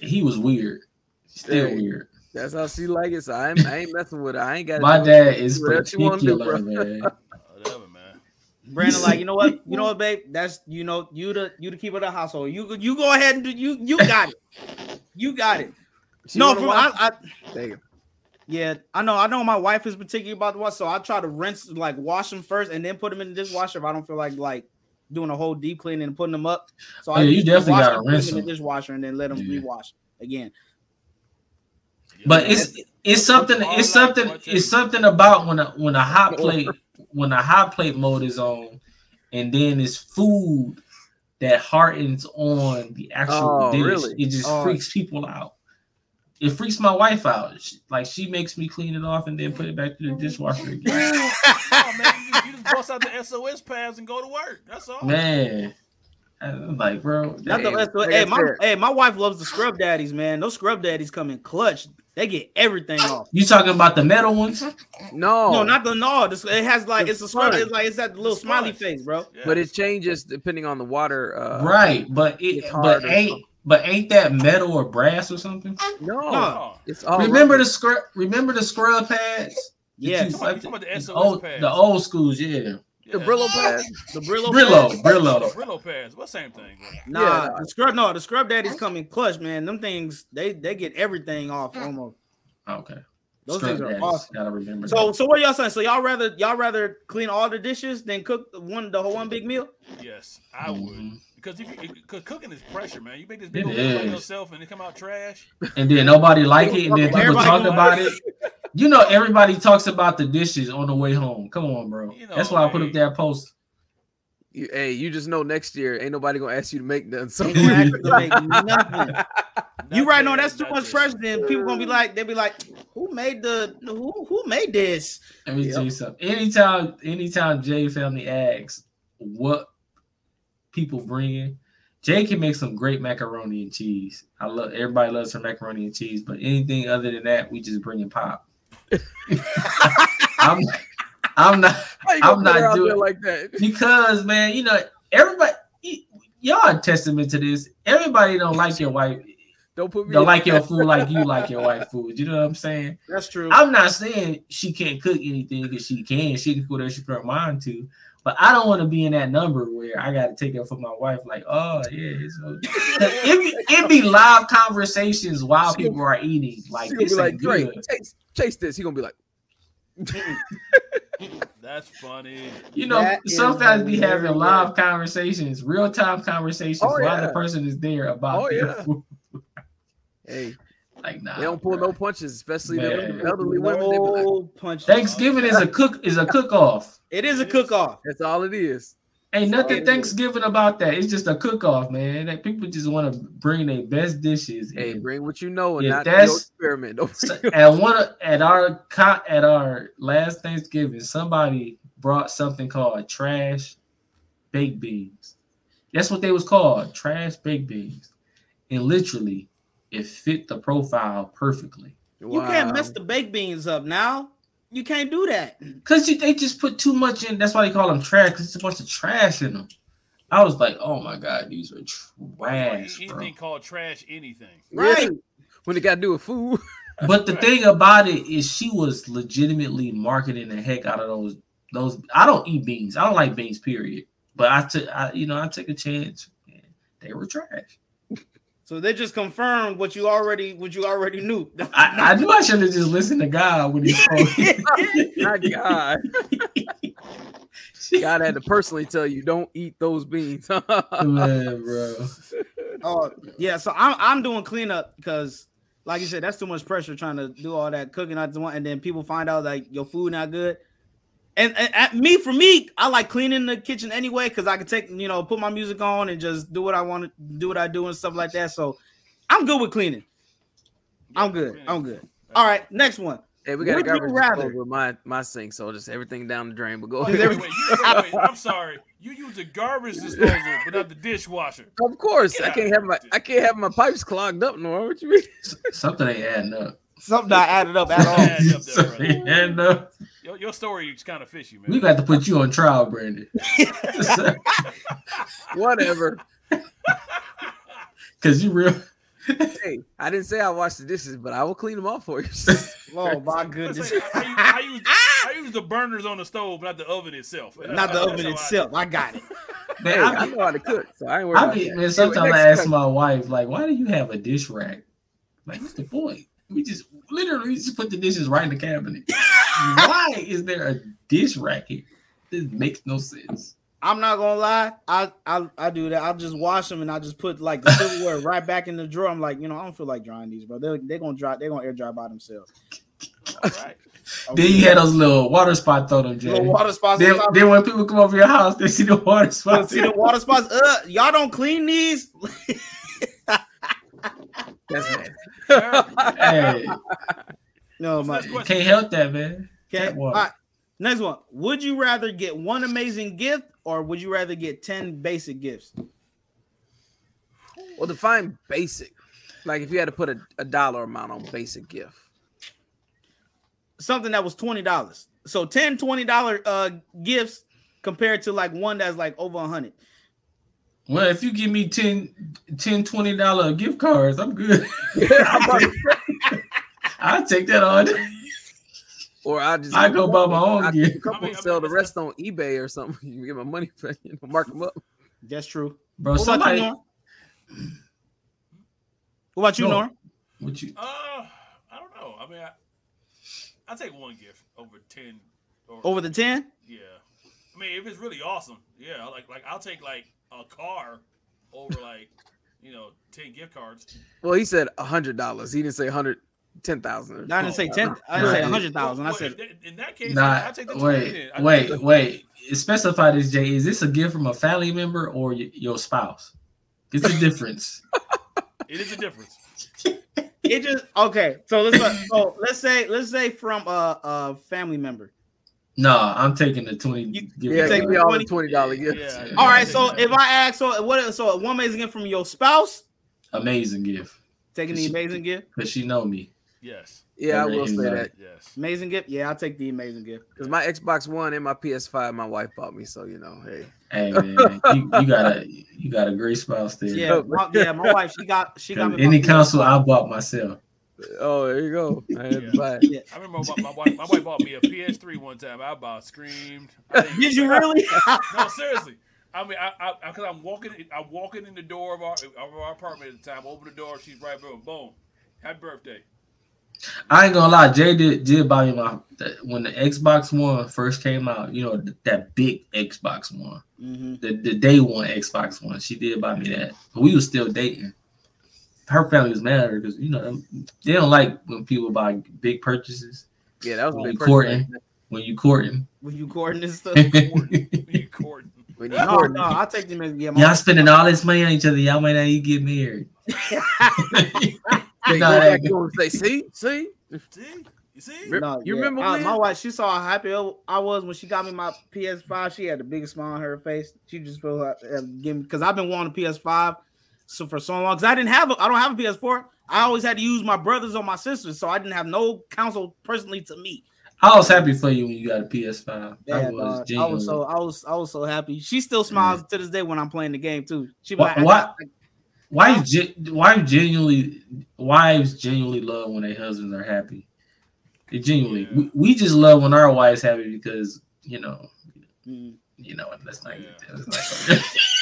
He was weird. Still Hey. weird. That's how she like it. So I ain't, I ain't messing with her. I ain't got. My dad is Whatever she wanna do, bro. man. <laughs> Whatever, man. Brandon, like, you know what? You know what, babe? That's you know, you the you the keeper of the household. You you go ahead and do you you got it. You got it. No, wanna for, wash- I, I There you yeah, I know. I know my wife is particular about the wash, so I try to rinse like wash them first and then put them in the dishwasher if I don't feel like like doing a whole deep cleaning and putting them up. So I Oh, Yeah, you definitely gotta rinse them in the dishwasher and then let them Yeah. rewash again. But it's it's something it's something it's something about when a when a hot plate when a hot plate mode is on, and then it's food that hardens on the actual Oh, dish. really? It just Oh. freaks people out. It freaks my wife out. She- like she makes me clean it off and then put it back to the dishwasher again. <laughs> oh, man, you, you just bust out the SOS pads and go to work. That's all. Man, I'm like, bro, Not the Hey, like hey, my said. hey, my wife loves the scrub daddies, man. Those scrub daddies come in clutch. They get everything off. you talking about the metal ones? No, No, not the no. This, it has like it's, It's a scrub. It's like it's that little It's smiley face, bro. Yeah. but it changes depending on the water. Uh, right, but it but harder. ain't but ain't that metal or brass or something? No, No. it's all remember rubber. the scrub remember the scrub pads? Yes, You talking about- you talking about the The old, pads. the old schools, yeah. the Brillo pads, the Brillo. Brillo, pads. The Brillo. Brillo pads. What same thing? Bro? Nah, Yeah. the scrub. No, the scrub daddies come in clutch, man. Them things they they get everything off almost. Okay. Those Scrub things are daddies, awesome. Gotta remember. So that. so what y'all saying? So y'all rather y'all rather clean all the dishes than cook the one the whole one big meal? Yes, I would. Mhm. Because if you, cause cooking is pressure, man. You make this big It old meal by yourself and it come out trash. and then nobody like it, and then people Everybody talk about it. You know, everybody talks about the dishes on the way home. Come on, bro. You know, That's why I put up that post. You, hey, you just know next year ain't nobody gonna ask you to make nothing. So <laughs> Ain't gonna ask you to make nothing. <laughs> You right? No, Nothing, that's too much pressure. Then people gonna be like, they'll be like, who made the who who made this? Let me Yep. tell you something. Anytime, anytime Jay family asks what people bring in, Jay can make some great macaroni and cheese. I love everybody loves her macaroni and cheese, but anything other than that, we just bring in pop. I'm, I'm not How you I'm gonna put her not out there doing- like that. because man, you know everybody. y- Y'all are testament to this. Everybody don't like your wife. Don't put me. Don't in like your food like you like your wife food. You know what I'm saying? That's true. I'm not saying she can't cook anything because she can. She can cook whatever she put her mind to. But I don't want to be in that number where I got to take it for my wife. Like, oh yeah, so <laughs> it be, it be live conversations while She people are eating. Like, She gonna this be like, great, chase, chase this. He gonna be like, That's funny. You know, That is sometimes be having hilarious. live conversations, real time conversations Oh, while yeah. the person is there about Oh, their yeah. food. hey, Like, nah, they don't pull bro. no punches, especially Man. the elderly women. They like, No punch. Thanksgiving is a cook is a cook off. It is a cook off. That's all it is. Ain't nothing Sorry. Thanksgiving about that. It's just a cook off, man. That people just want to bring their best dishes. Hey, in. bring what you know and Yeah, not that's- your experiment. <laughs> Don't So, bring- at one of- at our at our last Thanksgiving, somebody brought something called trash baked beans. That's what they was called, trash baked beans. And literally, it fit the profile perfectly. You can't mess the baked beans up now. You can't do that. Cause you, they just put too much in. That's why they call them trash. Cause it's a bunch of trash in them. I was like, oh my god, these are trash, bro. Anything called trash, anything. Right. When it got to do with food. <laughs> But the thing about it is, she was legitimately marketing the heck out of those. Those I don't eat beans. I don't like beans. Period. But I took, I, you know, I took a chance. and They were trash. So they just confirmed what you already what you already knew. <laughs> I, I knew I should have just listened to God when he <laughs> told me. My God. God had to personally tell you, don't eat those beans. <laughs> Man, bro. Oh yeah, so I'm I'm doing cleanup because, like you said, that's too much pressure trying to do all that cooking. I just want, and then people find out like your food not good. And, and at me, for me, I like cleaning the kitchen anyway because I can take you know put my music on and just do what I want to do what I do and stuff like that. So I'm good with cleaning. I'm good. I'm good. All right, next one. hey, we got Would you garbage rather- disposal with my my sink, so just everything down the drain. But go ahead. wait, wait, you, wait, wait, I'm sorry. You use a garbage disposal, but not the dishwasher. Of course, Get I can't have my here. I can't have my pipes clogged up. No, what you mean? Something ain't adding up. Something not added up at all. Add up there, Something ain't adding up. Your, your story is kind of fishy, man. We got to put you on trial, Brandon. <laughs> <laughs> Whatever. <laughs> Cause you real. hey, I didn't say I wash the dishes, but I will clean them off for you. Oh my goodness! say, I, use, I, use, I use the burners on the stove, not the oven itself. Not the oven how I- itself. I got it. Man, hey, I I know how to cook, so I ain't worried I about be, that. man, sometimes Anyway, I next ask my wife, like, why do you have a dish rack? Like, what's the point? We just literally just put the dishes right in the cabinet. <laughs> why is there a dish rack here? This makes no sense. I'm not gonna lie. I I I do that. I'll just wash them and I just put like the silverware right back in the drawer. I'm like, you know, I don't feel like drying these, bro. They're, they're gonna dry. They're gonna air dry by themselves. All right. <laughs> Then you had those little water spots on them, Jay. little water spots. Then, then when people come over your house, they see the water You spots. see the water spots. Uh, y'all don't clean these. <laughs> That's nasty. hey, No, What's my. can't help that, man. Okay. That All right. Next one. Would you rather get one amazing gift or would you rather get ten basic gifts? Well, define basic. Like if you had to put a, a dollar amount on basic gift. Something that was twenty dollars. So 10 20 dollar uh gifts compared to like one that's like over a hundred. Well, if you give me 10 10 20 dollar gift cards, I'm good. <laughs> I'll take that on. Or I just I go buy my own I gift. a couple I mean, I sell mean, the rest on eBay or something. <laughs> You get my money for <laughs> you know, mark them up. That's true. Bro, What about you, Norm? What about you, No. Norm? what you Uh, I don't know. I mean, I, I'll take one gift over 10. Or, Over the 10? Yeah. I mean, if it's really awesome, yeah. Like, like I'll take like a car over like, <laughs> you know, 10 gift cards. Well, he said a hundred dollars. He didn't say hundred ten thousand. I didn't say ten. I didn't say a hundred thousand. I said in- in that case, Nah, I take the 20 wait. I wait, take the- wait. Specify this, Jay. Is this a gift from a family member or y- your spouse? It's a difference. <laughs> It is a difference. it just okay. So let's so let's say let's say from a, a family member. No, I'm taking the twenty. You- gift Yeah, take me all the twenty dollar Yeah, gifts. yeah. All right. So if I ask, so what? So one amazing gift from your spouse, amazing gift taking the amazing gift, because she know me. Yes. Yeah, I will say anybody. that Yes. amazing gift. Yeah, I'll take the amazing gift. because my Xbox One and my PS5, my wife bought me. So you know, hey, Hey man, you, you got a you got a great spouse there. Yeah, my, yeah. My wife, she got she got me. Any console I bought myself. Oh there you go. <laughs> I had Yeah. buy it. I remember my, my wife. My wife bought me a PS3 one time. I about screamed. I <laughs> didn't- Did you really? <laughs> No, seriously. I mean, I, I, because I'm walking, I'm walking in the door of our, of our apartment at the time. Open the door, she's right there. Boom, happy birthday. I ain't gonna lie, Jay did did buy me my when the Xbox One first came out. You know that big Xbox One, Mhm. the the day one Xbox One. She did buy me that. But we was still dating. Her family was mad at her because you know they don't like when people buy big purchases Yeah, that was a when big you purchase. courting. When you courting, When you courting this stuff? Courting. You courting. When you No, courting, no, I'll take the amazing. Yeah, my y'all spending all this money on each other. Y'all might not even get married. <laughs> they Nah, go back to him and say, "See, see, See, you see. No, You yeah. remember Uh, when? my wife? She saw how happy I was when she got me my PS5. She had the biggest smile on her face. She just felt like uh, give me because I've been wanting a PS5 so for so long. Because I didn't have a, I don't have a PS4. I always had to use my brothers or my sisters, so I didn't have no console personally to me. I was happy for you when you got a PS5. Yeah, I dog. was I was so I was I was so happy. She still smiles to this day when I'm playing the game too. She be Wha- like, I- what? Wives, ge- wives genuinely, wives genuinely love when their husbands are happy. They genuinely, Yeah. we, we just love when our wives happy because you know, Mm. you know, let's not get Yeah. that. <laughs>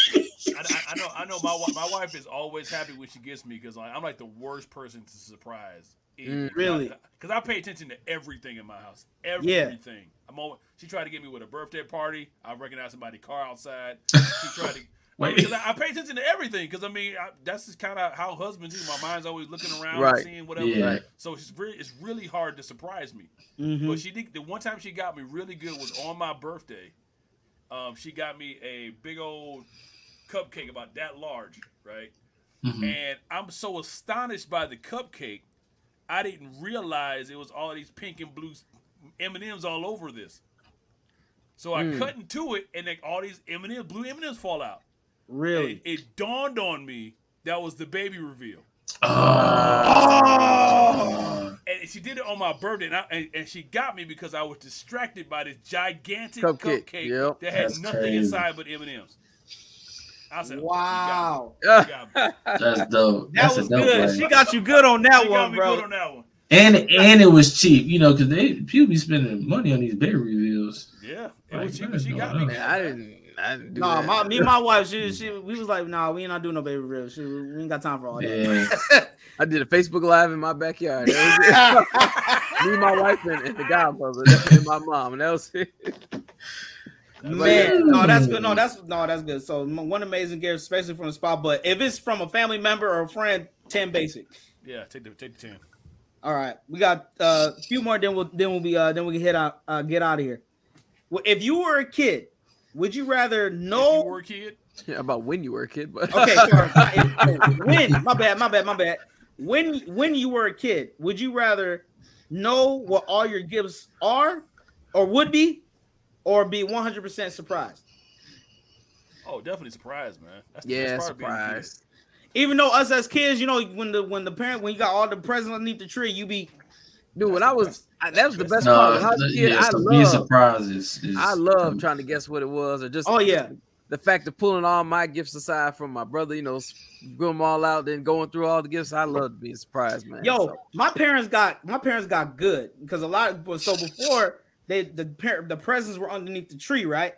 I, I, I know, I know. My my wife is always happy when she gets me because like, I'm like the worst person to surprise. Mm. Really? Because I pay attention to everything in my house. Yeah. Everything. I'm always, she tried to get me with a birthday party. I recognize somebody's car outside. She tried to. <laughs> Wait. Because I, I pay attention to everything. Because I mean, I, that's just kind of how husbands do. My mind's always looking around, Right. seeing whatever. Yeah. So it's really, it's really hard to surprise me. Mhm. But she did. The one time she got me really good was on my birthday. Um, she got me a big old cupcake about that large, right? Mhm. And I'm so astonished by the cupcake, I didn't realize it was all these pink and blue M and M's all over this. So I Mm. cut into it, and then all these M and M's, blue M and M's, fall out. Really? It, it dawned on me that was the baby reveal. Oh. And she did it on my birthday, and, I, and, and she got me because I was distracted by this gigantic Cupcake, cupcake, yep. that had That's nothing crazy. inside but M and M's. I said, Wow. "She got me. Got. <laughs> That's dope. That That's was a dope good. one. She got you good on that She got one, me bro. good on that one. and and it was cheap, you know, because they people be spending money on these baby reveals. Yeah, it Like, was cheap, she got me. Man, I didn't. I didn't No, that. my me and my wife, she, <laughs> she we was like, nah, we ain't not doing no baby real. She, we ain't got time for all that. Yeah. <laughs> I did a Facebook live in my backyard. That was it. Me, my wife, and, and the godmother, and my mom, and that was it. Man, no, that's good. No, that's no, that's good. So one amazing gift, especially from the spot. But if it's from a family member or a friend, ten basic. Yeah, take the take the ten. All right, we got uh, a few more. Then we'll then we'll be uh, then we can hit out uh, get out of here. Well, if you were a kid, would you rather If you know? were a kid, Yeah, about when you were a kid, but Okay, sorry. <laughs> When? My bad. My bad. My bad. When when you were a kid, would you rather know what all your gifts are, or would be, or be one hundred percent surprised? oh, definitely surprised, man. That's the yeah, best part of being surprise. Even though us as kids, you know, when the when the parent when you got all the presents underneath the tree, you be Dude, when I was, best. I, that was the best No, part. When I was a the- yeah, I so being love, surprised is, is I love trying to guess what it was, or just oh yeah. the fact of pulling all my gifts aside from my brother, you know, bring them all out, then going through all the gifts. I love being surprised, man. Yo, So, my parents got my parents got good because a lot of so before they the par- the presents were underneath the tree, right?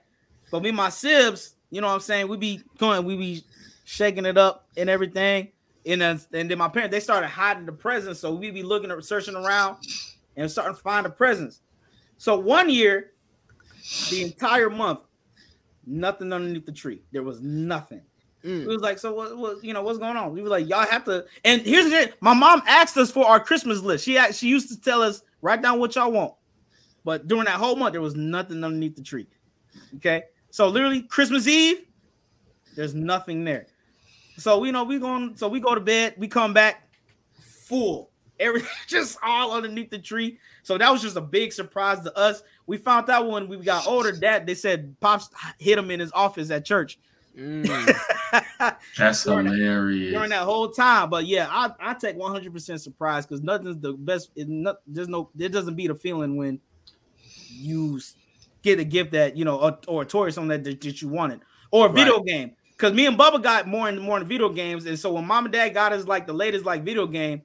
But me and my sibs, you know what I'm saying? We be going, we be shaking it up and everything. And then, and then my parents they started hiding the presents, so we be looking at searching around and starting to find the presents. So one year, the entire month, nothing underneath the tree. There was nothing. Mm. was like, so what, what? You know, what's going on? We were like, y'all have to. And here's the thing: my mom asked us for our Christmas list. She she used to tell us write down what y'all want, but during that whole month there was nothing underneath the tree. Okay, so literally Christmas Eve, there's nothing there. So we know we going. So we go to bed. We come back full. Everything <laughs> just all underneath the tree. So that was just a big surprise to us. We found out when we got older that they said pops hit him in his office at church. Mm. <laughs> That's During- hilarious. during that whole time. But yeah, I, I take 100% surprise because nothing's the best. Not, there's no, there doesn't beat a feeling when you get a gift that you know, or, or a toy or something that, that, that you wanted, or a video game. Because me and Bubba got more and more in video games, and so when mom and dad got us like the latest like video game,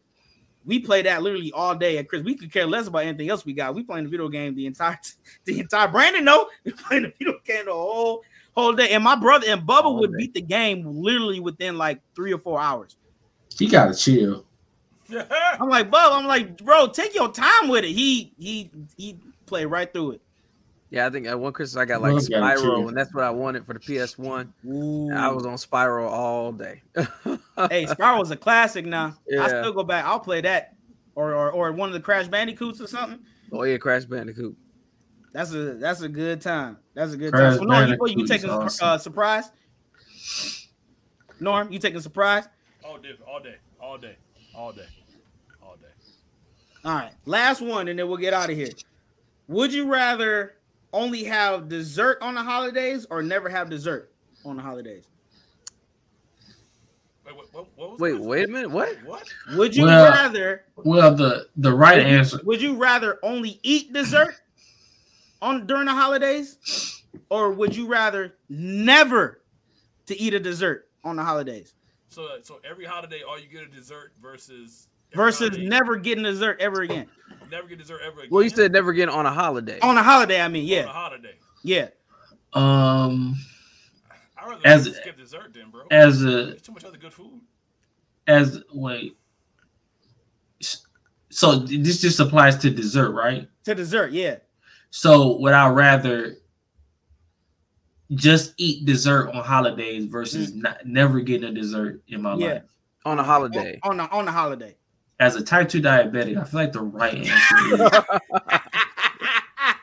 we play that literally all day at Chris. We could care less about anything else we got. We playing the video game the entire <laughs> the entire Brandon no, <laughs> we playing the video game the whole whole day. And my brother and Bubba All would day. beat the game literally within like three or four hours. You gotta chill. <laughs> I'm like, Bub, I'm like, bro, take your time with it. He he he played right through it. Yeah, I think at one Christmas I got like Love got Spyro, and that's what I wanted for the PS One. Ooh. I was on Spyro all day. <laughs> hey, Spyro was a classic now. I still go back. I'll play that. Or, or or one of the Crash Bandicoots or something. oh yeah, Crash Bandicoot. That's a that's a good time. That's a good Crash time. So Norm, you, you taking awesome. uh, surprise? Norm, you taking surprise? All different, all day, all day, all day, all day. All right, last one, and then we'll get out of here. Would you rather only have dessert on the holidays or never have dessert on the holidays? Wait, what, what, what was Wait, wait a minute. What? What? Would you Well- rather Well, the the right would you- answer. Would you rather only eat dessert on during the holidays, or would you rather never to eat a dessert on the holidays So, so every holiday, all you get a dessert versus versus holiday, never getting dessert ever again never get dessert ever again. Well, you said never again on a holiday. on a holiday? I mean, yeah. on a yeah, holiday. yeah. Um, I rather As- skip dessert then, bro. as a There's too much other good food. as wait. So this just applies to dessert, right? To dessert, yeah. So would I rather just eat dessert on holidays versus not, never getting a dessert in my Mm. Yeah. life? on a holiday. on, on the on the holiday. As a type two diabetic, I feel like the right answer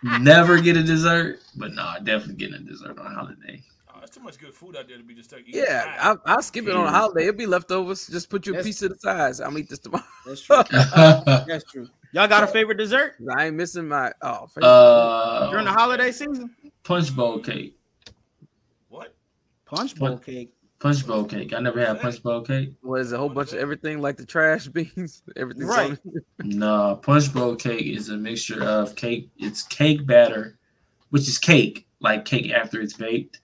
is <laughs> never get a dessert, but no, I definitely getting a dessert on a holiday. Oh, there's too much good food out there to be just taking. Yeah, I, I'll skip it on a holiday. It'll be leftovers. Just put you a That's- piece to the sides. I'll eat this tomorrow. That's true. <laughs> That's true. Y'all got a favorite dessert <laughs> I ain't missing my oh. favorite- during the uh, holiday season? punch bowl cake. what? Punch bowl What? cake. Punch bowl cake. I never had punch bowl cake. What is it, a whole bunch of everything like the trash beans? <laughs> Everything. Right. No, <laughs> punch bowl cake is a mixture of cake. It's cake batter, which is cake, like cake after it's baked,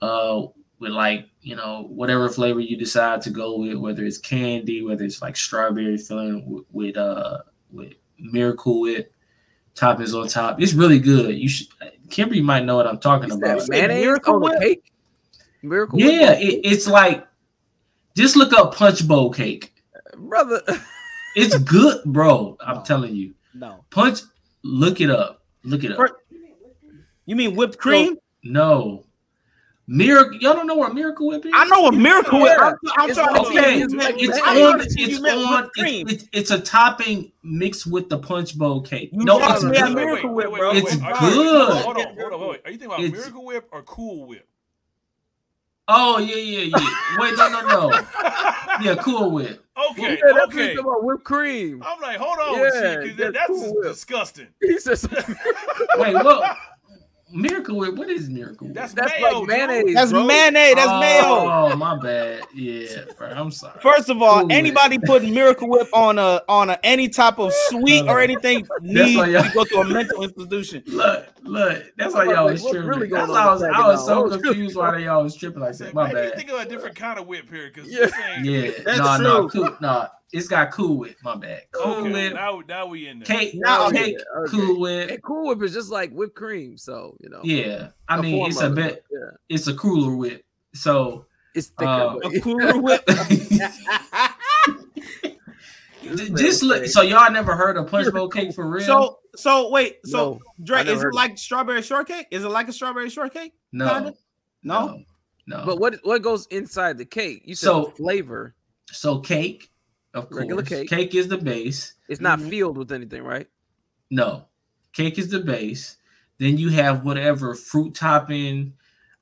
uh, with like you know whatever flavor you decide to go with, whether it's candy, whether it's like strawberry filling with, with uh with Miracle Whip toppings on top. It's really good. You should. Kimberly might know what I'm talking You about. mayonnaise Miracle on the Whip? cake. Miracle Whip Yeah, it, it's like just look up punch bowl cake. brother. <laughs> It's good, bro. I'm No. telling you. No. Punch, look it up. Look it up. You mean whipped cream? No. Miracle, y'all don't know what Miracle Whip is? I know what miracle whip. I'm, I'm It's trying to okay. see. It's it's on. didn't see you It's on. It's, it's, it's a topping mixed with the punch bowl cake. You no, it's a good. Miracle Whip, bro. It's good. Hold on, hold on, hold on. Are you thinking about It's- Miracle Whip or Cool Whip? Oh yeah, yeah, yeah. Wait, no, no, no. <laughs> Yeah, Cool Whip. Okay, yeah, that's okay. about whipped cream. I'm like, hold on, Yeah, yeah, that's that's Cool disgusting. <laughs> He says <laughs> Wait, what? Miracle Whip. What is Miracle Whip? That's, that's mayo, like mayonnaise. That's bro. mayonnaise. That's mayo. Oh, my bad. Yeah, bro. I'm sorry. First of all, Cool Whip. anybody putting Miracle Whip on a on a any type of sweet or anything needs y'all- to go to a mental institution. Look, look. That's why y'all like, was tripping. really going That's on why I was, in I was second so hour? <laughs> confused why y'all was tripping like that. My Maybe you bad. think of a different kind of whip here, because Yeah. Yeah, <laughs> That's no, no, true. cool, no. It's got Cool Whip. My bad. Cool Okay, Whip, now, now we in there. cake, Now- cake, okay. Cool Whip. And Cool Whip is just like whipped cream, so you know. Yeah, I mean it's a bit. Yeah, It's a cooler whip. So it's thicker. Um, but- A cooler whip. <laughs> j- just look. So y'all never heard of punch bowl cake for real? so so wait. So No, Drake, is it of like strawberry shortcake? Is it like a strawberry shortcake? no, kinda? No. no. But what what goes inside the cake? You said So- flavor. so cake, of course, Regular cake. Cake is the base. It's not Mhm. filled with anything, right? No, cake is the base. Then you have whatever fruit topping,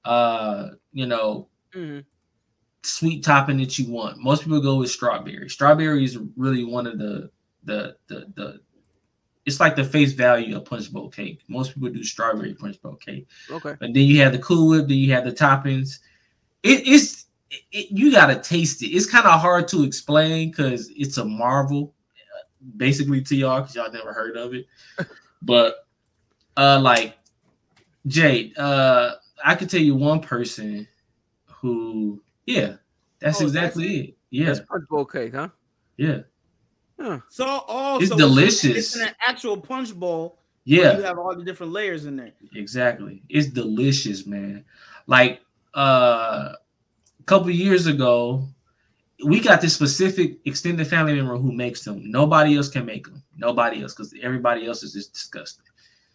uh, you know, Mhm. Sweet topping that you want. Most people go with strawberry. Strawberry is really one of the the the the. It's like the face value of punch bowl cake. Most people do strawberry punch bowl cake, Okay. and then you have the Cool Whip. Then you have the toppings. It, it's it, you gotta taste it. It's kind of hard to explain because it's a marvel, basically to y'all because y'all never heard of it. <laughs> But uh, like Jay, uh, I could tell you one person who, yeah, that's Oh, exactly that's it. Yeah, That's punch bowl cake, huh? yeah, So oh, It's so delicious. It's in an actual punch bowl. Yeah, You have all the different layers in there. exactly. It's delicious, man. Like uh, a couple years ago, we got this specific extended family member who makes them. Nobody else can make them. Nobody else, because everybody else is just disgusting.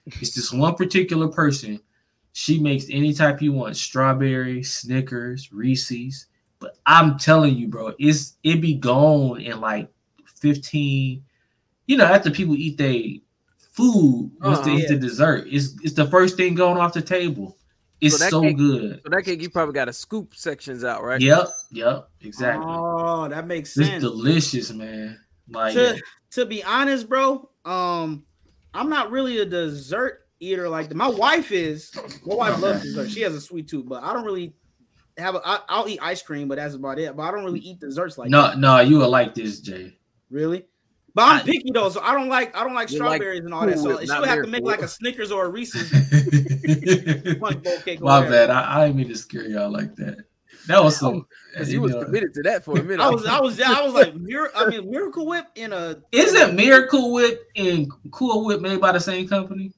It's this one particular person. She makes any type you want: strawberry, Snickers, Reese's. But I'm telling you, bro, it's it be gone in like 15. You know, after people eat their food, once they Uh-huh. eat the dessert, it's it's the first thing going off the table. It's So so cake- good. So that cake, you probably got to scoop sections out, right? Yep, yep, exactly. Oh, that makes sense. It's delicious, man. Like to to be honest, bro, um, I'm not really a dessert eater like that. My wife is. My wife loves Okay. dessert. She has a sweet tooth, but I don't really have. A, I, I'll eat ice cream, but that's about it. But I don't really eat desserts like no, that. no, you will like this, Jay. Really. But I'm I- picky though, so I don't like I don't like You like strawberries and all that. So Whip, she would have to make like a Snickers or a Reese's <laughs> punch bowl cake. My bad. I, I didn't mean to scare y'all like that. That was some. Because <laughs> you you was know- committed to that for a minute. I was I was I was like Mir- I mean Miracle Whip in a Isn't Miracle Whip and Cool Whip made by the same company?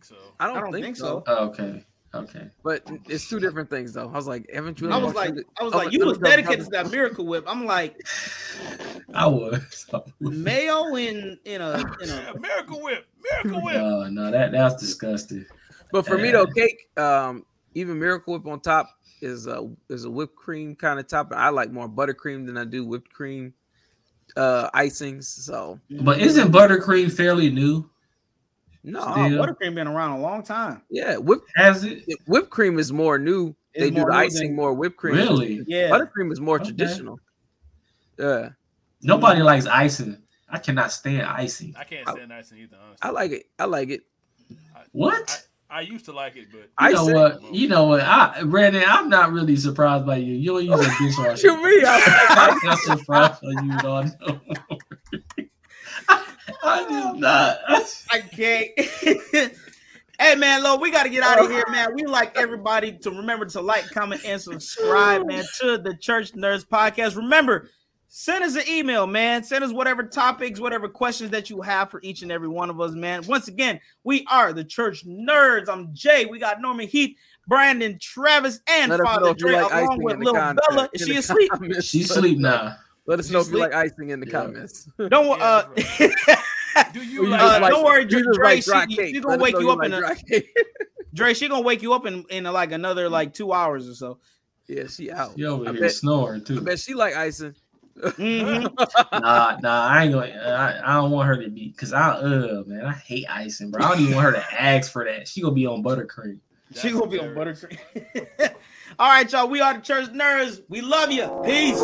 I don't think so. I don't, I don't think, think so. so. Oh, okay, okay. But it's two different things, though. I was like, haven't you? I was like I was Oh, like you was dedicated to that Miracle Whip. I'm like <laughs> I was. mayo in in a in a <laughs> Miracle Whip, Miracle Whip. <laughs> No, no, that that's disgusting. But for me though, cake, um, even Miracle Whip on top is a is a whipped cream kind of topping. I like more buttercream than I do whipped cream uh icings. So But isn't buttercream fairly new? No, Still. buttercream been around a long time. yeah, whipped Has it whipped cream is more new. It's they do the icing than- more whipped cream. really? Yeah. Buttercream is more Okay. traditional. Yeah, Nobody likes icing. I cannot stand icing. I can't I- stand icing either. Honestly, I like it. I like it. What? I used to like it, but You know Icing? what? You know what? I Brandon, I'm not really surprised by you. You don't use a <laughs> dishwasher. You mean? <laughs> I- I'm not surprised by you, dog. <laughs> I, I did not. I can't. <laughs> hey man, Lo, we got to get out of here, man. We like everybody to remember to like, comment, and subscribe, man, to the Church Nerds Podcast. Remember, send us an email, man. Send us whatever topics, whatever questions that you have for each and every one of us, man. Once again, we are the Church Nerds. I'm Jay. We got Norman Heath, Brandon, Travis, and Let Father if you Dre, like along with Little Bella. Is she asleep? She's Let asleep know. now. Let us She's know if you asleep. like icing in the Yeah. comments. <laughs> Don't Yeah, uh, <laughs> do You you? Uh, like- don't worry, you Dre. just like she- dry she gonna Let wake know you up like in a- <laughs> Dre, she gonna wake you up in, in like another like two hours or so. Yeah, she out. You over I here bet, snoring I too. bet she like icing. Mhm. Nah, nah, I ain't gonna. I, I don't want her to be because I, uh, man, I hate icing, bro. I don't even want her to ask for that. She gonna be on buttercream. She gonna be on buttercream. All right, y'all. We are the church nerds. We love you. Peace.